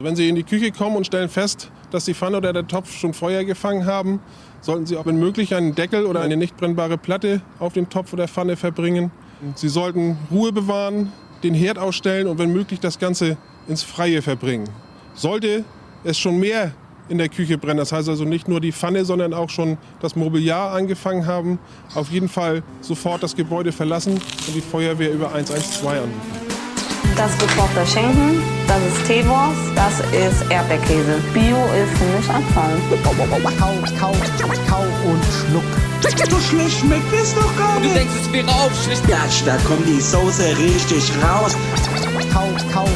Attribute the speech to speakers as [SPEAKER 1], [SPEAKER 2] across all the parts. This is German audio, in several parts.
[SPEAKER 1] Wenn Sie in die Küche kommen und stellen fest, dass die Pfanne oder der Topf schon Feuer gefangen haben, sollten Sie auch wenn möglich einen Deckel oder eine nicht brennbare Platte auf dem Topf oder Pfanne verbringen. Sie sollten Ruhe bewahren, den Herd ausstellen und wenn möglich das Ganze ins Freie verbringen. Sollte es schon mehr in der Küche brennen, das heißt also nicht nur die Pfanne, sondern auch schon das Mobiliar angefangen haben, auf jeden Fall sofort das Gebäude verlassen und die Feuerwehr über 112 anrufen.
[SPEAKER 2] Das ist gekochter Schinken, das ist Teewurst, das ist Erdbeerkäse. Bio ist für mich Abfall.
[SPEAKER 3] Kau, kau, kau und schluck.
[SPEAKER 4] So schlecht schmeckt es doch gar
[SPEAKER 5] Du
[SPEAKER 4] nicht.
[SPEAKER 5] denkst, es wäre aufschlicht.
[SPEAKER 4] Gatsch, da kommt die Soße richtig raus.
[SPEAKER 3] Kau, kau,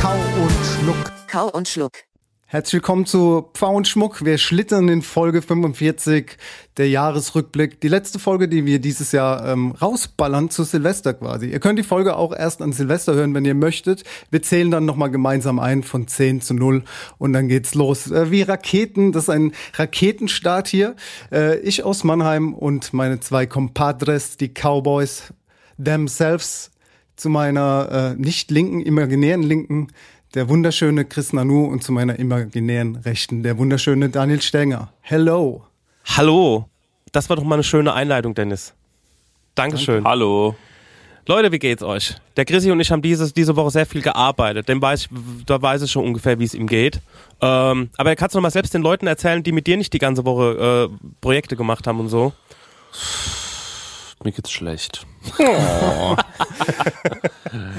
[SPEAKER 3] kau und schluck.
[SPEAKER 6] Kau und Schluck.
[SPEAKER 3] Herzlich willkommen zu Pfau und Schmuck. Wir schlittern in Folge 45, der Jahresrückblick. Die letzte Folge, die wir dieses Jahr ähm, rausballern zu Silvester quasi. Ihr könnt die Folge auch erst an Silvester hören, wenn ihr möchtet. Wir zählen dann nochmal gemeinsam ein von 10 zu 0 und dann geht's los. Äh, wie Raketen, das ist ein Raketenstart hier. Äh, ich aus Mannheim und meine zwei Compadres, die Cowboys themselves, zu meiner äh, nicht linken, imaginären linken der wunderschöne Chris Nanu und zu meiner imaginären Rechten der wunderschöne Daniel Stenger. Hello.
[SPEAKER 7] Hallo. Das war doch mal eine schöne Einleitung, Dennis. Dankeschön.
[SPEAKER 8] Hallo.
[SPEAKER 7] Leute, wie geht's euch? Der Chrissy und ich haben dieses, diese Woche sehr viel gearbeitet. Dem weiß ich, da weiß ich schon ungefähr, wie es ihm geht. Ähm, aber kannst du noch mal selbst den Leuten erzählen, die mit dir nicht die ganze Woche äh, Projekte gemacht haben und so?
[SPEAKER 8] Mir geht's schlecht.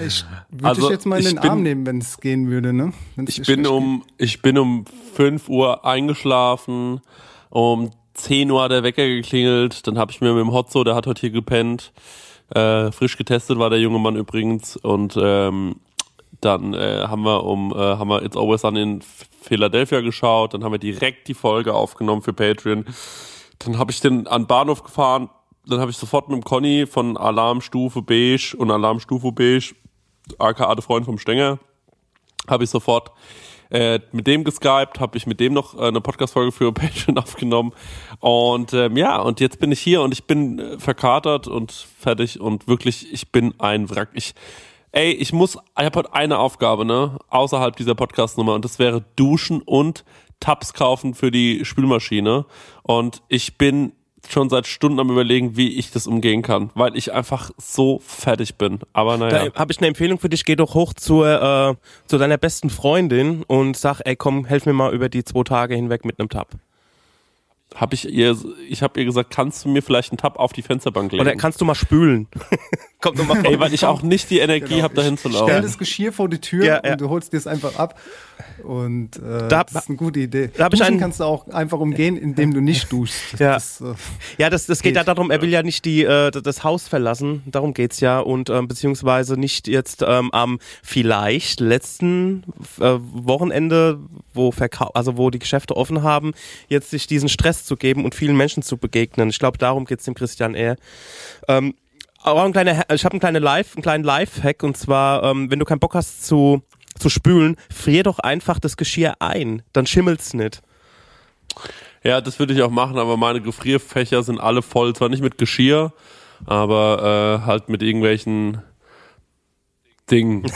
[SPEAKER 3] Ich würde
[SPEAKER 8] Also,
[SPEAKER 3] dich jetzt mal in den
[SPEAKER 8] bin-
[SPEAKER 3] Arm nehmen, wenn es gehen würde, ne? Wenn's
[SPEAKER 8] Ich bin um, ich bin um 5 Uhr eingeschlafen. Um 10 Uhr hat der Wecker geklingelt. Dann habe ich mir mit dem Hotzo, der hat heute hier gepennt, äh, frisch getestet war der junge Mann übrigens. Und ähm, dann äh, haben wir um, äh, haben wir It's Always Sun in Philadelphia geschaut. Dann haben wir direkt die Folge aufgenommen für Patreon. Dann habe ich den an den Bahnhof gefahren. Dann habe ich sofort mit dem Conny von Alarmstufe Beige und Alarmstufe Beige, aka der Freund vom Stenger, habe ich sofort äh, mit dem geskypt, habe ich mit dem noch äh, eine Podcast-Folge für Patreon aufgenommen. Und ähm, ja, und jetzt bin ich hier und ich bin äh, verkatert und fertig und wirklich, ich bin ein Wrack. Ich, ey, ich muss, ich habe heute eine Aufgabe, ne, außerhalb dieser Podcast-Nummer und das wäre Duschen und Tabs kaufen für die Spülmaschine. Und ich bin schon seit Stunden am überlegen, wie ich das umgehen kann, weil ich einfach so fertig bin. Aber naja.
[SPEAKER 7] Da habe ich eine Empfehlung für dich. Geh doch hoch zur, äh, zu deiner besten Freundin und sag, ey, komm, helf mir mal über die zwei Tage hinweg mit einem Tab.
[SPEAKER 8] habe ich ihr, ich habe ihr gesagt, kannst du mir vielleicht einen Tab auf die Fensterbank legen?
[SPEAKER 7] Oder kannst du mal spülen? Kommt doch mal
[SPEAKER 8] Ey, weil ich auch nicht die Energie
[SPEAKER 3] Genau.
[SPEAKER 8] habe, dahin zu
[SPEAKER 3] Stell das Geschirr vor die Tür
[SPEAKER 7] Ja, ja.
[SPEAKER 3] und du holst dir es einfach ab. Und äh,
[SPEAKER 7] Da-
[SPEAKER 3] das ist eine gute Idee.
[SPEAKER 7] da hab ich
[SPEAKER 3] Duschen
[SPEAKER 7] einen-
[SPEAKER 3] kannst du auch einfach umgehen, indem du nicht duschst.
[SPEAKER 7] Ja.
[SPEAKER 3] Das, äh,
[SPEAKER 7] Ja, das, das geht,
[SPEAKER 3] Geht.
[SPEAKER 7] ja darum, er will ja nicht die, äh, das Haus verlassen, darum geht's ja und ähm, beziehungsweise nicht jetzt ähm, am vielleicht letzten äh, Wochenende, wo Verkau also wo die Geschäfte offen haben, jetzt sich diesen Stress zu geben und vielen Menschen zu begegnen. Ich glaube, darum geht's dem Christian eher. Ähm, aber ein kleiner, ich habe einen kleinen Live, einen kleinen Live-Hack und zwar, ähm, wenn du keinen Bock hast zu zu spülen, frier doch einfach das Geschirr ein, dann schimmelt's nicht.
[SPEAKER 8] Ja, das würde ich auch machen, aber meine Gefrierfächer sind alle voll. Zwar nicht mit Geschirr, aber äh, halt mit irgendwelchen Dingen.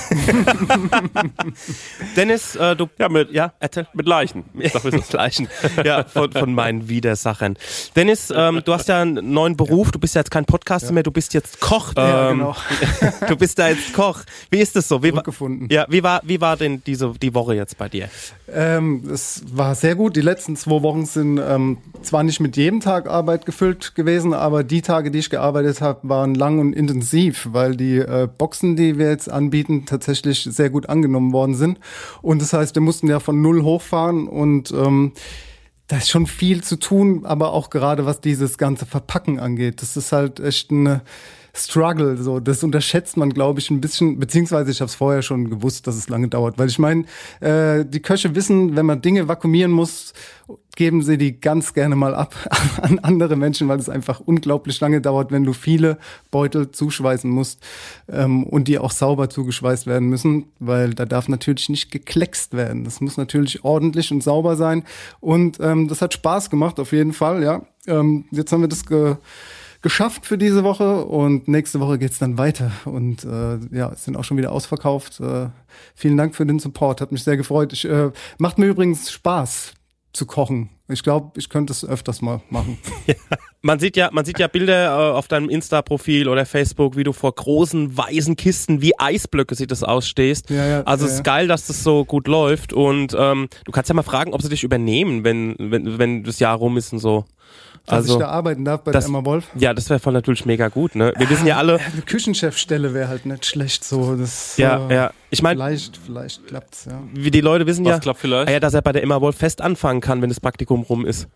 [SPEAKER 7] Dennis, äh, du
[SPEAKER 8] Ja, mit,
[SPEAKER 7] ja, erzähl.
[SPEAKER 8] mit Leichen. Ist.
[SPEAKER 7] Gleichen. Ja, von, von meinen Widersachern. Dennis, ähm, du hast ja einen neuen Beruf, du bist ja jetzt kein Podcaster mehr, du bist jetzt Koch.
[SPEAKER 3] Ja,
[SPEAKER 7] ähm,
[SPEAKER 3] genau.
[SPEAKER 7] Du bist da jetzt Koch. Wie ist das so? Wie, wa-
[SPEAKER 3] Zurückgefunden.
[SPEAKER 7] ja, wie war, wie war denn diese, die Woche jetzt bei dir?
[SPEAKER 3] Ähm, es war sehr gut. Die letzten zwei Wochen sind ähm, zwar nicht mit jedem Tag Arbeit gefüllt gewesen, aber die Tage, die ich gearbeitet habe, waren lang und intensiv, weil die äh, Boxen, die wir jetzt anbieten, tatsächlich sehr gut angenommen worden sind. Und das heißt, wir mussten ja von null hochfahren und ähm, da ist schon viel zu tun, aber auch gerade was dieses ganze Verpacken angeht. Das ist halt echt eine Struggle. So, das unterschätzt man, glaube ich, ein bisschen, beziehungsweise ich habe es vorher schon gewusst, dass es lange dauert. Weil ich meine, äh, die Köche wissen, wenn man Dinge vakuumieren muss, geben sie die ganz gerne mal ab an andere Menschen, weil es einfach unglaublich lange dauert, wenn du viele Beutel zuschweißen musst ähm, und die auch sauber zugeschweißt werden müssen, weil da darf natürlich nicht gekleckst werden. Das muss natürlich ordentlich und sauber sein. Und ähm, das hat Spaß gemacht, auf jeden Fall, ja. Ähm, jetzt haben wir das ge geschafft für diese Woche und nächste Woche geht's dann weiter. Und äh, ja, es sind auch schon wieder ausverkauft. Äh, vielen Dank für den Support, hat mich sehr gefreut. Ich, äh, macht mir übrigens Spaß zu kochen. Ich glaube, ich könnte es öfters mal machen.
[SPEAKER 7] Ja. Man sieht ja, man sieht ja Bilder äh, auf deinem Insta-Profil oder Facebook, wie du vor großen weißen Kisten wie Eisblöcke sieht das ausstehst.
[SPEAKER 3] Ja, ja,
[SPEAKER 7] also
[SPEAKER 3] ja,
[SPEAKER 7] es ist geil, dass das so gut läuft und ähm, du kannst ja mal fragen, ob sie dich übernehmen, wenn wenn wenn das Jahr rum ist und so.
[SPEAKER 3] Dass
[SPEAKER 7] Also
[SPEAKER 3] ich da arbeiten darf bei
[SPEAKER 7] das-
[SPEAKER 3] der Emma Wolf.
[SPEAKER 7] ja, das wäre voll natürlich mega gut. Ne, wir wissen ja alle.
[SPEAKER 3] Eine Küchenchefstelle wäre halt nicht schlecht so. Das,
[SPEAKER 7] Ja,
[SPEAKER 3] äh,
[SPEAKER 7] ja. Ich meine,
[SPEAKER 3] Vielleicht, vielleicht klappt's, ja.
[SPEAKER 7] wie die Leute wissen
[SPEAKER 8] Was
[SPEAKER 7] ja,
[SPEAKER 8] klappt vielleicht?
[SPEAKER 7] ah ja, dass er bei der Emma Wolf fest anfangen kann, wenn das Praktikum rum ist.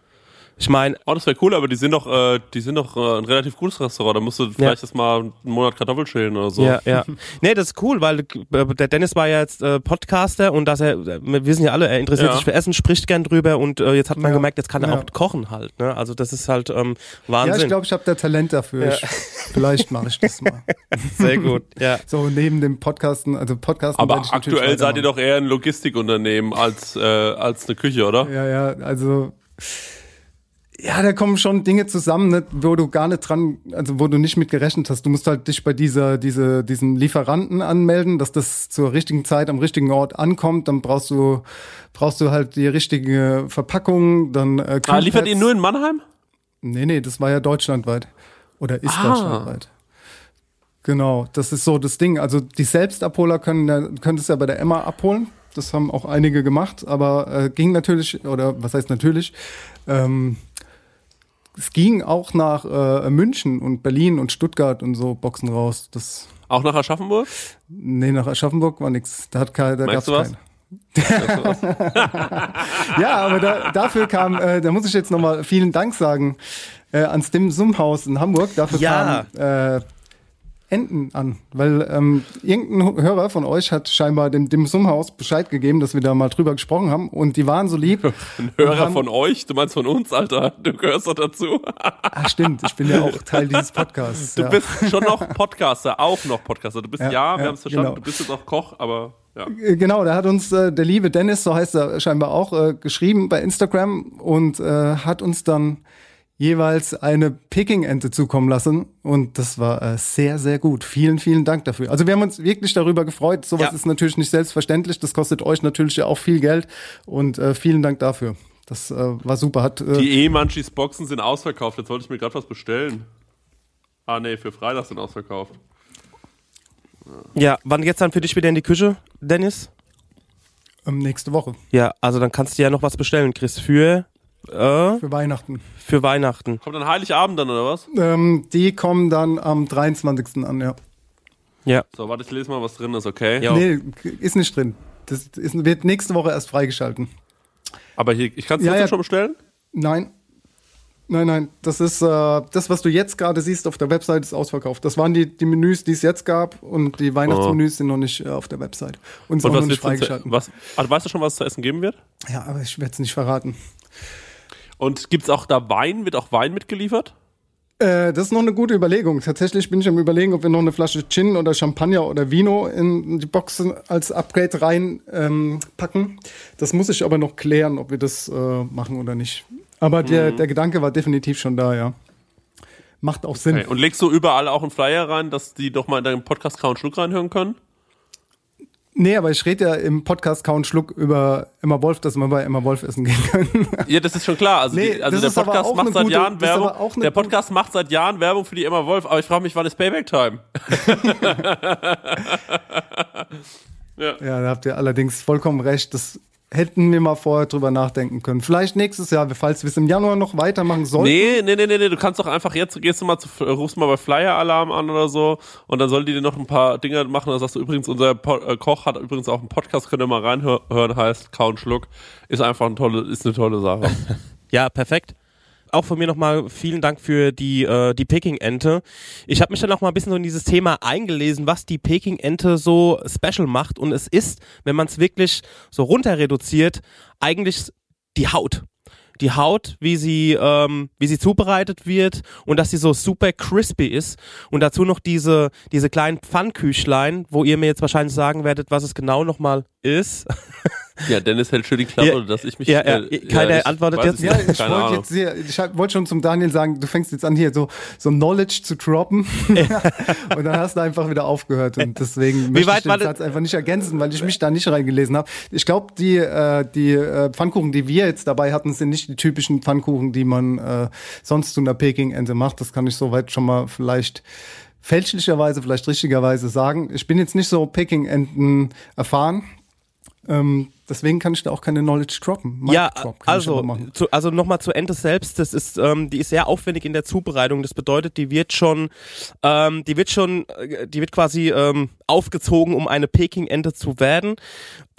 [SPEAKER 7] Ich meine,
[SPEAKER 8] Oh, das wäre cool, aber die sind doch, äh, die sind doch äh, ein relativ gutes Restaurant. Da musst du vielleicht jetzt mal einen Monat Kartoffel schälen oder so.
[SPEAKER 7] Ja, ja. Nee, das ist cool, weil äh, der Dennis war ja jetzt äh, Podcaster und dass er, äh, wir wissen ja alle, er interessiert
[SPEAKER 8] Ja.
[SPEAKER 7] sich für Essen, spricht gern drüber und äh, jetzt hat man
[SPEAKER 3] Ja.
[SPEAKER 7] gemerkt, jetzt kann er
[SPEAKER 3] Ja.
[SPEAKER 7] auch kochen halt. Ne? Also das ist halt ähm,
[SPEAKER 3] Ja,
[SPEAKER 7] Wahnsinn.
[SPEAKER 3] ich glaube, ich habe da Talent dafür.
[SPEAKER 7] Ja.
[SPEAKER 3] Ich, vielleicht mache ich das mal.
[SPEAKER 7] Sehr gut. Ja.
[SPEAKER 3] So neben dem Podcasten, also Podcasten.
[SPEAKER 8] Aber aktuell seid ihr doch eher ein Logistikunternehmen als, äh, als eine Küche, oder?
[SPEAKER 3] Ja, ja, also ja, da kommen schon Dinge zusammen, ne, wo du gar nicht dran, also wo du nicht mit gerechnet hast. Du musst halt dich bei dieser, diese, diesen Lieferanten anmelden, dass das zur richtigen Zeit am richtigen Ort ankommt. Dann brauchst du, brauchst du halt die richtige Verpackung. Dann äh,
[SPEAKER 8] Ah, liefert ihr nur in Mannheim?
[SPEAKER 3] Nee, nee, das war ja deutschlandweit. Oder ist
[SPEAKER 8] Ah.
[SPEAKER 3] deutschlandweit. Genau, das ist so das Ding. Also die Selbstabholer können, ja- können es ja bei der Emma abholen. Das haben auch einige gemacht, aber äh, ging natürlich, oder was heißt natürlich, ähm, es ging auch nach äh, München und Berlin und Stuttgart und so Boxen raus. Das,
[SPEAKER 8] Auch nach Aschaffenburg?
[SPEAKER 3] nee, nach Aschaffenburg war nix. Da hat kein, da
[SPEAKER 8] du was?
[SPEAKER 3] keinen. Ja, aber da, dafür kam, äh, da muss ich jetzt nochmal vielen Dank sagen, äh, ans Dim Sum Haus in Hamburg. Dafür
[SPEAKER 7] Ja.
[SPEAKER 3] kamen äh, Enten an, weil ähm, irgendein Hörer von euch hat scheinbar dem Dim Sum Haus Bescheid gegeben, dass wir da mal drüber gesprochen haben und die waren so lieb.
[SPEAKER 8] Ein Hörer
[SPEAKER 3] haben-
[SPEAKER 8] von euch? Du meinst von uns, Alter? Du gehörst doch dazu.
[SPEAKER 3] Ah, stimmt, ich bin ja auch Teil dieses Podcasts.
[SPEAKER 8] Du
[SPEAKER 3] ja.
[SPEAKER 8] bist schon noch Podcaster, auch noch Podcaster. Du bist, ja,
[SPEAKER 3] Ja,
[SPEAKER 8] wir
[SPEAKER 3] ja,
[SPEAKER 8] haben es verstanden,
[SPEAKER 3] genau.
[SPEAKER 8] du bist jetzt auch Koch, aber ja.
[SPEAKER 3] Äh, Genau, da hat uns äh, der liebe Dennis, so heißt er scheinbar auch, äh, geschrieben bei Instagram und äh, hat uns dann jeweils eine Peking-Ente zukommen lassen und das war äh, sehr, sehr gut. Vielen, vielen Dank dafür. Also wir haben uns wirklich darüber gefreut. Sowas
[SPEAKER 7] Ja.
[SPEAKER 3] ist natürlich nicht selbstverständlich. Das kostet euch natürlich ja auch viel Geld und äh, vielen Dank dafür. Das äh, war super. Hat, äh,
[SPEAKER 8] Die E-Munchies Boxen sind ausverkauft. Jetzt wollte ich mir gerade was bestellen. Ah, nee, für Freitag sind ausverkauft.
[SPEAKER 7] ja, wann geht's dann für dich wieder in die Küche, Dennis?
[SPEAKER 3] ähm, nächste Woche
[SPEAKER 7] Ja, also dann kannst du ja noch was bestellen, Chris, für, äh,
[SPEAKER 3] für Weihnachten.
[SPEAKER 7] für Weihnachten.
[SPEAKER 8] Kommt dann Heiligabend dann, oder was?
[SPEAKER 3] Ähm, die kommen dann am 23. an, ja.
[SPEAKER 7] Ja.
[SPEAKER 8] So, warte, ich lese mal, was drin ist, okay?
[SPEAKER 7] Ja.
[SPEAKER 3] Nee, ist nicht drin. Das ist, wird nächste Woche erst freigeschalten.
[SPEAKER 8] Aber hier, ich kann es
[SPEAKER 3] Ja, ja.
[SPEAKER 8] schon bestellen?
[SPEAKER 3] Nein. Nein, nein. Das ist äh, das, was du jetzt gerade siehst auf der Website, ist ausverkauft. Das waren die, die Menüs, die es jetzt gab und die Weihnachtsmenüs sind noch nicht äh, auf der Website. Und
[SPEAKER 8] Und
[SPEAKER 3] auch noch
[SPEAKER 8] was
[SPEAKER 3] nicht freigeschalten.
[SPEAKER 8] was, also weißt du schon, was es zu essen geben wird?
[SPEAKER 3] Ja, aber ich werde es nicht verraten.
[SPEAKER 8] Und gibt's auch da Wein? Wird auch Wein mitgeliefert?
[SPEAKER 3] Äh, das ist noch eine gute Überlegung. Tatsächlich bin ich am überlegen, ob wir noch eine Flasche Gin oder Champagner oder Vino in die Boxen als Upgrade rein ähm. Das muss ich aber noch klären, ob wir das äh, machen oder nicht. Aber der,
[SPEAKER 8] Mhm.
[SPEAKER 3] der Gedanke war definitiv schon da, ja. Macht auch Sinn.
[SPEAKER 8] Okay. Und legst du überall auch einen Flyer rein, dass die doch mal in deinen Podcast Kauen Schluck reinhören können?
[SPEAKER 3] Nee, aber ich rede ja im Podcast Count Schluck über Emma Wolf, dass wir bei Emma Wolf essen gehen können.
[SPEAKER 8] Ja, das ist schon klar. Also,
[SPEAKER 3] Nee,
[SPEAKER 8] die, also der Podcast macht seit
[SPEAKER 3] gute-
[SPEAKER 8] Jahren Werbung. Der Podcast macht seit Jahren Werbung für die Emma Wolf, aber ich frage mich, wann ist Payback Time?
[SPEAKER 3] ja, da habt ihr allerdings vollkommen recht. Das hätten wir mal vorher drüber nachdenken können. Vielleicht nächstes Jahr, falls wir es im Januar noch weitermachen sollten.
[SPEAKER 8] Nee, nee, nee, nee, nee, du kannst doch einfach jetzt, gehst du mal zu, rufst mal bei Flyer Alarm an oder so und dann sollen die dir noch ein paar Dinge machen. Dann sagst du übrigens, unser po äh, Koch hat übrigens auch einen Podcast, könnt ihr mal reinhören, heißt Kauen Schluck. Ist einfach ein tolle, ist eine tolle Sache.
[SPEAKER 7] Ja, perfekt. Auch von mir nochmal vielen Dank für die, äh, die Peking-Ente. Ich habe mich dann noch mal ein bisschen so in dieses Thema eingelesen, was die Peking-Ente so special macht. Und es ist, wenn man es wirklich so runter reduziert, eigentlich die Haut die Haut, wie sie, ähm, wie sie zubereitet wird und dass sie so super crispy ist. Und dazu noch diese, diese kleinen Pfannküchlein, wo ihr mir jetzt wahrscheinlich sagen werdet, was es genau nochmal ist.
[SPEAKER 8] Ja, Dennis hält schön die Klappe,
[SPEAKER 7] Ja,
[SPEAKER 8] dass ich mich.
[SPEAKER 7] ja, ja,
[SPEAKER 8] äh,
[SPEAKER 7] keiner
[SPEAKER 8] ich
[SPEAKER 7] antwortet jetzt.
[SPEAKER 3] Ja,
[SPEAKER 8] nicht,
[SPEAKER 3] ich
[SPEAKER 8] keine
[SPEAKER 3] wollte jetzt hier, ich wollte schon zum Daniel sagen, du fängst jetzt an hier so, so Knowledge zu droppen und dann hast du einfach wieder aufgehört und deswegen möchte
[SPEAKER 7] weit
[SPEAKER 3] ich den Satz einfach nicht ergänzen, weil ich mich da nicht reingelesen habe. Ich glaube, die, äh, die äh, Pfannkuchen, die wir jetzt dabei hatten, sind nicht die typischen Pfannkuchen, die man äh, sonst zu einer Peking-Ente macht. Das kann ich soweit schon mal vielleicht fälschlicherweise, vielleicht richtigerweise sagen. Ich bin jetzt nicht so Peking-Enten erfahren. Ähm, deswegen kann ich da auch keine Knowledge droppen. Mic
[SPEAKER 7] ja,
[SPEAKER 3] Drop
[SPEAKER 7] also, zu, also nochmal zur Ente selbst. Das ist, ähm, die ist sehr aufwendig in der Zubereitung. Das bedeutet, die wird schon, ähm, die wird schon, äh, die wird quasi ähm, aufgezogen, um eine Peking-Ente zu werden.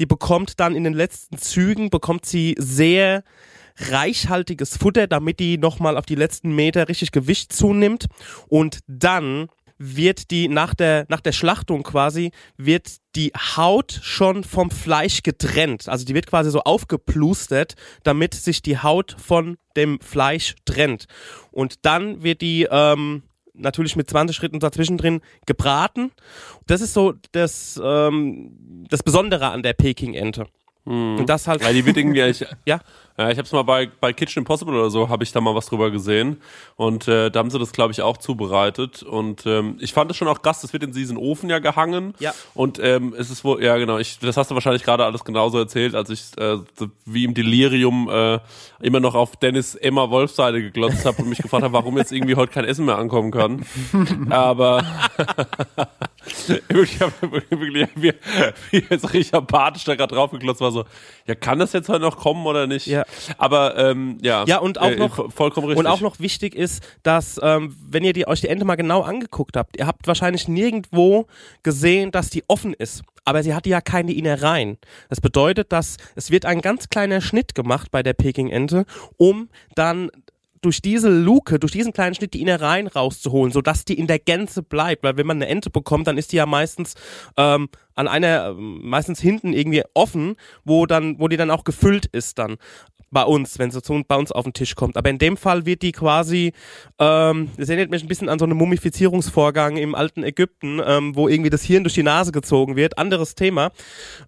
[SPEAKER 7] Die bekommt dann in den letzten Zügen bekommt sie sehr reichhaltiges Futter, damit die nochmal auf die letzten Meter richtig Gewicht zunimmt. Und dann wird die nach der, nach der Schlachtung quasi, wird die Haut schon vom Fleisch getrennt. Also die wird quasi so aufgeplustert, damit sich die Haut von dem Fleisch trennt. Und dann wird die, ähm, natürlich mit 20 Schritten dazwischen drin gebraten. Das ist so das, ähm, das Besondere an der Peking-Ente. Und das halt.
[SPEAKER 8] Ja, die wird irgendwie, ich,
[SPEAKER 7] Ja.
[SPEAKER 8] ja, ich habe es mal bei, bei Kitchen Impossible oder so, habe ich da mal was drüber gesehen. Und äh, da haben sie das, glaube ich, auch zubereitet. Und ähm, ich fand es schon auch krass, das wird in diesen Ofen ja gehangen.
[SPEAKER 7] Ja.
[SPEAKER 8] Und ähm, es ist wohl, ja genau, ich, das hast du wahrscheinlich gerade alles genauso erzählt, als ich äh, wie im Delirium äh, immer noch auf Dennis Emma Wolf Seite geglotzt habe und mich gefragt habe, warum jetzt irgendwie heute kein Essen mehr ankommen kann. Aber wirklich, wirklich wie, wie jetzt richtig apathisch da gerade drauf geklotzt war, so, ja, kann das jetzt heute noch kommen oder nicht?
[SPEAKER 7] Ja.
[SPEAKER 8] Aber ähm, ja,
[SPEAKER 7] Ja, und auch
[SPEAKER 8] äh,
[SPEAKER 7] noch-
[SPEAKER 8] vo- vollkommen richtig.
[SPEAKER 7] Und auch noch wichtig ist, dass, ähm, wenn ihr die, euch die Ente mal genau angeguckt habt, ihr habt wahrscheinlich nirgendwo gesehen, dass die offen ist. Aber sie hatte ja keine Innereien. Das bedeutet, dass es wird ein ganz kleiner Schnitt gemacht bei der Peking-Ente, um dann durch diese Luke, durch diesen kleinen Schnitt die Innereien rauszuholen, sodass die in der Gänze bleibt. Weil wenn man eine Ente bekommt, dann ist die ja meistens ähm, an einer, ähm, meistens hinten irgendwie offen, wo dann, wo die dann auch gefüllt ist dann bei uns, wenn sie zu, bei uns auf den Tisch kommt. Aber in dem Fall wird die quasi, ähm, das erinnert mich ein bisschen an so einen Mumifizierungsvorgang im alten Ägypten, ähm, wo irgendwie das Hirn durch die Nase gezogen wird. Anderes Thema.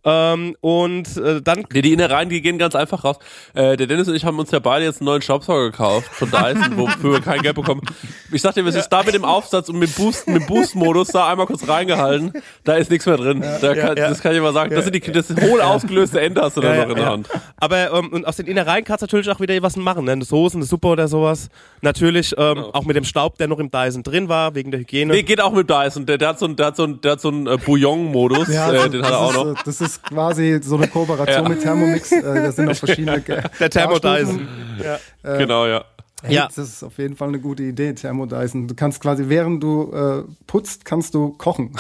[SPEAKER 7] Ähm, und äh, dann
[SPEAKER 8] Nee, die Innereien, die gehen ganz einfach raus. Äh, der Dennis und ich haben uns ja beide jetzt einen neuen Staubsauger gekauft von Dyson, wofür wir kein Geld bekommen. Ich sagte dir, wir sind da mit dem Aufsatz und mit Boost, mit Boost-Modus da einmal kurz reingehalten. Da ist nichts mehr drin. da kann, Das kann ich mal sagen. Das sind die, das sind hohl ausgelöste Ende hast du da
[SPEAKER 7] Ja,
[SPEAKER 8] noch in
[SPEAKER 7] ja,
[SPEAKER 8] der
[SPEAKER 7] ja.
[SPEAKER 8] Hand.
[SPEAKER 7] Aber ähm, und aus den Innereien kannst du natürlich auch wieder was machen, ne? Eine Soße, eine Suppe oder sowas. Natürlich ähm, auch mit dem Staub, der noch im Dyson drin war, wegen der Hygiene.
[SPEAKER 8] Nee, geht auch mit Dyson. Der, der hat so einen, der hat so einen, der hat so einen äh, Bouillon-Modus. äh, den hat er auch
[SPEAKER 3] das
[SPEAKER 8] noch.
[SPEAKER 3] Ist, äh, das ist quasi so eine Kooperation
[SPEAKER 8] Ja.
[SPEAKER 3] mit Thermomix. Äh, da sind noch verschiedene.
[SPEAKER 7] Der. Thermodyson.
[SPEAKER 8] genau, ja.
[SPEAKER 3] Hey,
[SPEAKER 7] Ja.
[SPEAKER 3] Das ist auf jeden Fall eine gute Idee, Thermodyson. Du kannst quasi, während du äh, putzt, kannst du kochen.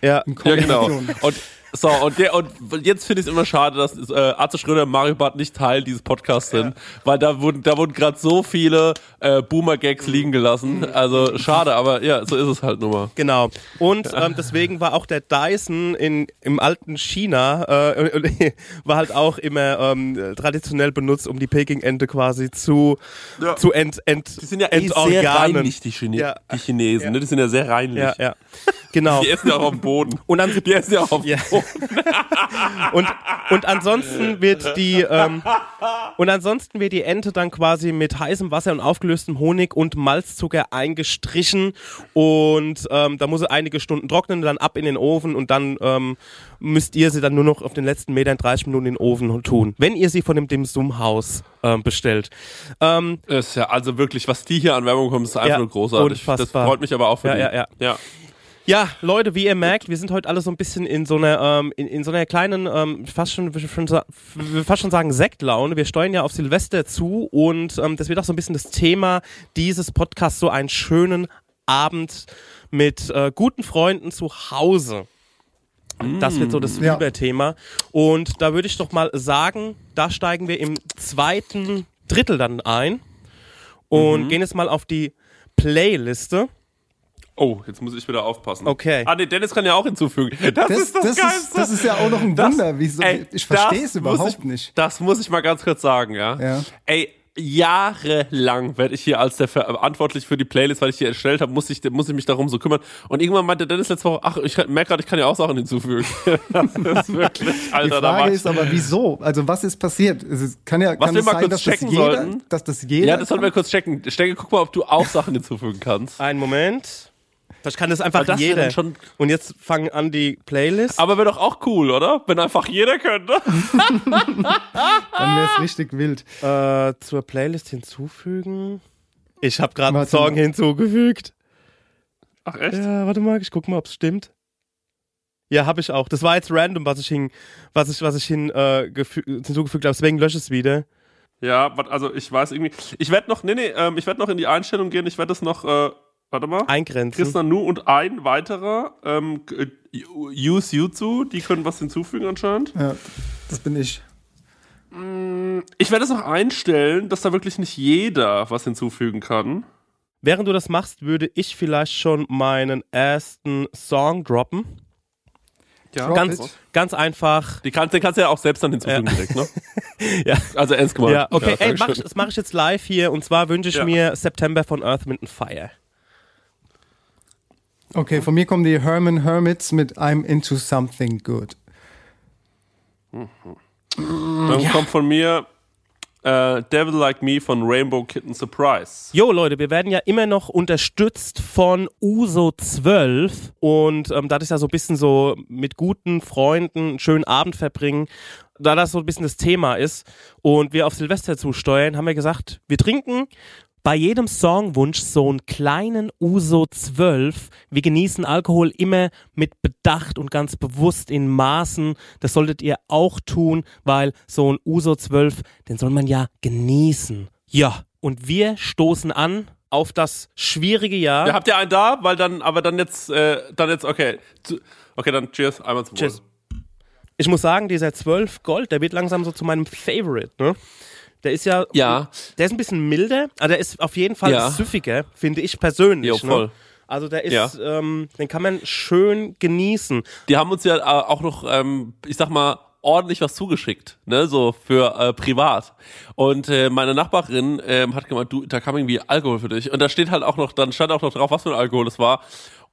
[SPEAKER 7] Ja.
[SPEAKER 3] In
[SPEAKER 8] Ja, genau. Und so, und, der, und jetzt finde ich es immer schade, dass äh, Arze Schröder und Mario Barth nicht Teil dieses Podcasts sind, weil da wurden, da wurden gerade so viele äh, Boomer-Gags liegen gelassen. Also schade, aber ja, so ist es halt nun mal.
[SPEAKER 7] Genau. Und ähm, deswegen war auch der Dyson in, im alten China, äh, war halt auch immer ähm, traditionell benutzt, um die Peking-Ente quasi zu,
[SPEAKER 8] Ja.
[SPEAKER 7] zu ent, ent,
[SPEAKER 8] Die sind ja eh sehr reinlich, die, Chine
[SPEAKER 7] Ja.
[SPEAKER 8] die Chinesen. Ne? Die sind ja sehr reinlich.
[SPEAKER 7] Ja, ja. Genau.
[SPEAKER 8] Die essen ja auch auf dem Boden.
[SPEAKER 7] Und dann
[SPEAKER 8] Die essen ja auch auf dem
[SPEAKER 7] Ja.
[SPEAKER 8] Boden.
[SPEAKER 7] Und, und ansonsten wird die ähm, und ansonsten wird die Ente dann quasi mit heißem Wasser und aufgelöstem Honig und Malzzucker eingestrichen und ähm, da muss sie einige Stunden trocknen, dann ab in den Ofen und dann ähm, müsst ihr sie dann nur noch auf den letzten Metern 30 Minuten in den Ofen tun, wenn ihr sie von dem Dim Sum Haus ähm, bestellt. Ähm,
[SPEAKER 8] Das ist ja also wirklich, was die hier an Werbung kommen, ist einfach
[SPEAKER 7] Ja,
[SPEAKER 8] nur großartig. Das
[SPEAKER 7] unfassbar.
[SPEAKER 8] freut mich aber auch für
[SPEAKER 7] Ja,
[SPEAKER 8] die.
[SPEAKER 7] ja, ja.
[SPEAKER 8] ja.
[SPEAKER 7] Ja, Leute, wie ihr merkt, wir sind heute alle so ein bisschen in so einer, ähm, in, in so einer kleinen, ähm, fast schon, schon fast schon sagen Sektlaune. Wir steuern ja auf Silvester zu und ähm, das wird auch so ein bisschen das Thema dieses Podcasts, so einen schönen Abend mit äh, guten Freunden zu Hause. Das wird so das
[SPEAKER 3] Ja.
[SPEAKER 7] Überthema. Und da würde ich doch mal sagen, da steigen wir im zweiten Drittel dann ein. und gehen jetzt mal auf die Playliste.
[SPEAKER 8] Oh, jetzt muss ich wieder aufpassen.
[SPEAKER 7] Okay.
[SPEAKER 8] Ah, nee, Dennis kann ja auch hinzufügen. Das,
[SPEAKER 3] Das,
[SPEAKER 8] ist das,
[SPEAKER 3] das,
[SPEAKER 8] Geilste.
[SPEAKER 3] ist, das ist ja auch noch ein
[SPEAKER 8] Das-
[SPEAKER 3] Wunder. Wieso,
[SPEAKER 8] ey,
[SPEAKER 3] ich verstehe
[SPEAKER 8] das
[SPEAKER 3] es
[SPEAKER 8] muss
[SPEAKER 3] überhaupt
[SPEAKER 8] ich,
[SPEAKER 3] nicht.
[SPEAKER 8] Das muss ich mal ganz kurz sagen, ja.
[SPEAKER 3] Ja.
[SPEAKER 8] Ey, jahrelang werde ich hier als der verantwortlich für die Playlist, weil ich die erstellt habe, muss ich, muss ich mich darum so kümmern. Und irgendwann meinte Dennis letzte Woche, ach, ich merke gerade, ich kann ja auch Sachen hinzufügen. das ist wirklich,
[SPEAKER 3] Die
[SPEAKER 8] Alter, war
[SPEAKER 3] Frage ist aber, wieso? Also was ist passiert? Es ist- kann ja
[SPEAKER 8] Was
[SPEAKER 3] kann
[SPEAKER 8] wir
[SPEAKER 3] es
[SPEAKER 8] mal
[SPEAKER 3] sein,
[SPEAKER 8] kurz
[SPEAKER 3] dass das
[SPEAKER 8] checken
[SPEAKER 3] jeder,
[SPEAKER 8] sollten.
[SPEAKER 3] dass das jeder
[SPEAKER 8] Ja, das sollten wir kurz checken. Stecke, guck mal, ob du auch Sachen hinzufügen kannst.
[SPEAKER 7] Einen Moment. Vielleicht kann das einfach
[SPEAKER 8] das
[SPEAKER 7] jeder. Und jetzt fangen an die Playlist.
[SPEAKER 8] Aber wäre doch auch cool, oder? Wenn einfach jeder könnte.
[SPEAKER 3] dann wäre es richtig wild.
[SPEAKER 7] Äh, zur Playlist hinzufügen. Ich habe gerade einen Song hinzugefügt.
[SPEAKER 8] Ach, echt?
[SPEAKER 7] Ja, warte mal, ich guck mal, ob es stimmt. Ja, habe ich auch. Das war jetzt random, was ich hin, was ich, was ich hin, äh, gefü- hinzugefügt habe. Deswegen lösche ich es wieder.
[SPEAKER 8] Ja, also ich weiß irgendwie. Ich werde noch, nee, nee, ähm, ich werde noch in die Einstellung gehen. Ich werde das noch, äh, warte mal.
[SPEAKER 7] Eingrenzen.
[SPEAKER 8] Chris Nanu und ein weiterer, ähm, äh, Use Yuzu, die können was hinzufügen anscheinend.
[SPEAKER 3] Ja, das bin ich.
[SPEAKER 8] Ich werde es noch einstellen, dass da wirklich nicht jeder was hinzufügen kann.
[SPEAKER 7] Während du das machst, würde ich vielleicht schon meinen ersten Song droppen.
[SPEAKER 8] Ja,
[SPEAKER 3] Drop
[SPEAKER 7] Ganz,
[SPEAKER 3] it.
[SPEAKER 7] ganz einfach.
[SPEAKER 8] Die kannst, den kannst du ja auch selbst dann hinzufügen
[SPEAKER 7] Ja.
[SPEAKER 8] direkt, ne?
[SPEAKER 7] Ja.
[SPEAKER 8] Also ernst gemeint.
[SPEAKER 7] Ja, okay, ey,
[SPEAKER 8] danke
[SPEAKER 7] mach das mache ich jetzt live hier. Und zwar wünsche ich
[SPEAKER 8] Ja.
[SPEAKER 7] mir September von Earth, Wind and Fire.
[SPEAKER 3] Okay, von mir kommen die Herman Hermits mit I'm into something good.
[SPEAKER 8] Dann kommt von mir äh, Devil Like Me von Rainbow Kitten Surprise.
[SPEAKER 7] Jo, Leute, wir werden ja immer noch unterstützt von Uso 12 und ähm, da das ja so ein bisschen so mit guten Freunden einen schönen Abend verbringen, da das so ein bisschen das Thema ist und wir auf Silvester zusteuern, haben wir gesagt, wir trinken bei jedem Songwunsch so einen kleinen Uso 12. Wir genießen Alkohol immer mit Bedacht und ganz bewusst in Maßen. Das solltet ihr auch tun, weil so ein Uso 12, den soll man ja genießen. Ja, und wir stoßen an auf das schwierige Jahr.
[SPEAKER 8] Ja, habt ihr einen da? Weil dann, aber dann jetzt, äh, dann jetzt, okay. Okay, dann cheers, einmal zum Wohl.
[SPEAKER 7] Cheers. Ich muss sagen, dieser 12 Gold, der wird langsam so zu meinem Favorite, ne? Der ist ja,
[SPEAKER 8] Ja.
[SPEAKER 7] der ist ein bisschen milder, aber der ist auf jeden Fall
[SPEAKER 8] Ja.
[SPEAKER 7] süffiger, finde ich persönlich.
[SPEAKER 8] Jo, voll.
[SPEAKER 7] Ne? Also der ist,
[SPEAKER 8] Ja.
[SPEAKER 7] ähm, den kann man schön genießen.
[SPEAKER 8] Die haben uns ja äh, auch noch, ähm, ich sag mal, ordentlich was zugeschickt, ne, so für äh, privat. Und äh, meine Nachbarin ähm, hat gemeint, du, da kam irgendwie Alkohol für dich. Und da steht halt auch noch, dann stand auch noch drauf, was für ein Alkohol es war.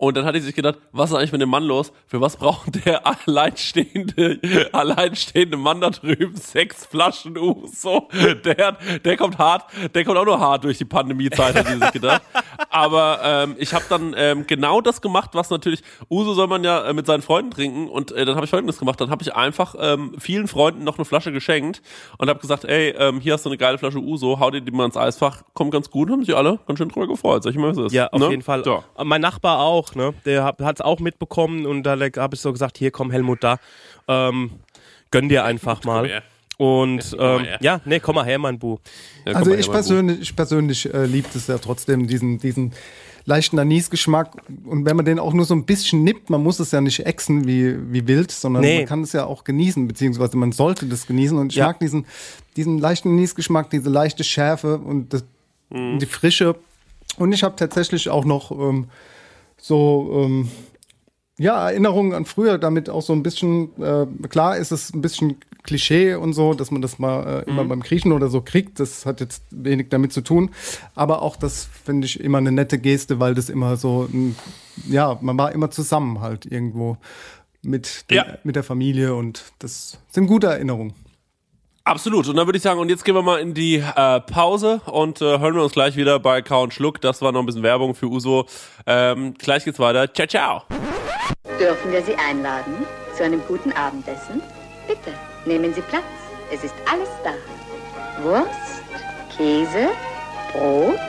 [SPEAKER 8] Und dann hat die sich gedacht, was ist eigentlich mit dem Mann los? Für was braucht der alleinstehende, alleinstehende Mann da drüben sechs Flaschen Uso? Der, hat, der kommt hart, der kommt auch nur hart durch die Pandemiezeit, hat die sich gedacht. Aber ähm, ich habe dann ähm, genau das gemacht, was natürlich, Uso soll man ja äh, mit seinen Freunden trinken. Und äh, dann habe ich folgendes gemacht. Dann habe ich einfach ähm, vielen Freunden noch eine Flasche geschenkt und habe gesagt, ey, ähm, hier hast du eine geile Flasche Uso, hau dir die mal ins Eisfach, kommt ganz gut, haben sich alle ganz schön drüber gefreut. Sag ich mal, was ist.
[SPEAKER 7] Ja, auf
[SPEAKER 8] ne?
[SPEAKER 7] jeden Fall.
[SPEAKER 8] So.
[SPEAKER 7] Mein Nachbar auch, ne? Der hat es auch mitbekommen und da habe ich so gesagt, hier komm Helmut da, ähm, gönn dir einfach mal.
[SPEAKER 8] her.
[SPEAKER 7] Und ähm,
[SPEAKER 8] her.
[SPEAKER 7] ja, nee, komm mal her, mein Bu.
[SPEAKER 8] Ja,
[SPEAKER 3] Also
[SPEAKER 8] her,
[SPEAKER 3] ich
[SPEAKER 8] mein
[SPEAKER 3] persönlich, ich persönlich äh, liebe es ja trotzdem, diesen, diesen leichten Anisgeschmack. Und wenn man den auch nur so ein bisschen nippt, man muss es ja nicht exen wie, wie wild, sondern
[SPEAKER 7] Nee.
[SPEAKER 3] man kann es ja auch genießen, beziehungsweise man sollte das genießen. Und ich
[SPEAKER 7] Ja.
[SPEAKER 3] mag diesen, diesen leichten Anisgeschmack, diese leichte Schärfe und das,
[SPEAKER 7] Mhm.
[SPEAKER 3] die Frische. Und ich habe tatsächlich auch noch ähm, so ähm, ja, Erinnerungen an früher, damit auch so ein bisschen, äh, klar ist es ein bisschen Klischee und so, dass man das mal äh, immer beim Griechen oder so kriegt. Das hat jetzt wenig damit zu tun. Aber auch das finde ich immer eine nette Geste, weil das immer so, ein, ja, man war immer zusammen halt irgendwo mit, den,
[SPEAKER 8] Ja.
[SPEAKER 3] mit der Familie und das sind gute Erinnerungen.
[SPEAKER 8] Absolut. Und dann würde ich sagen, und jetzt gehen wir mal in die äh, Pause und äh, hören wir uns gleich wieder bei Kau und Schluck. Das war noch ein bisschen Werbung für Uso. Ähm, gleich geht's weiter. Ciao, ciao.
[SPEAKER 5] Dürfen wir Sie einladen zu einem guten Abendessen? Bitte, nehmen Sie Platz. Es ist alles da. Wurst, Käse, Brot.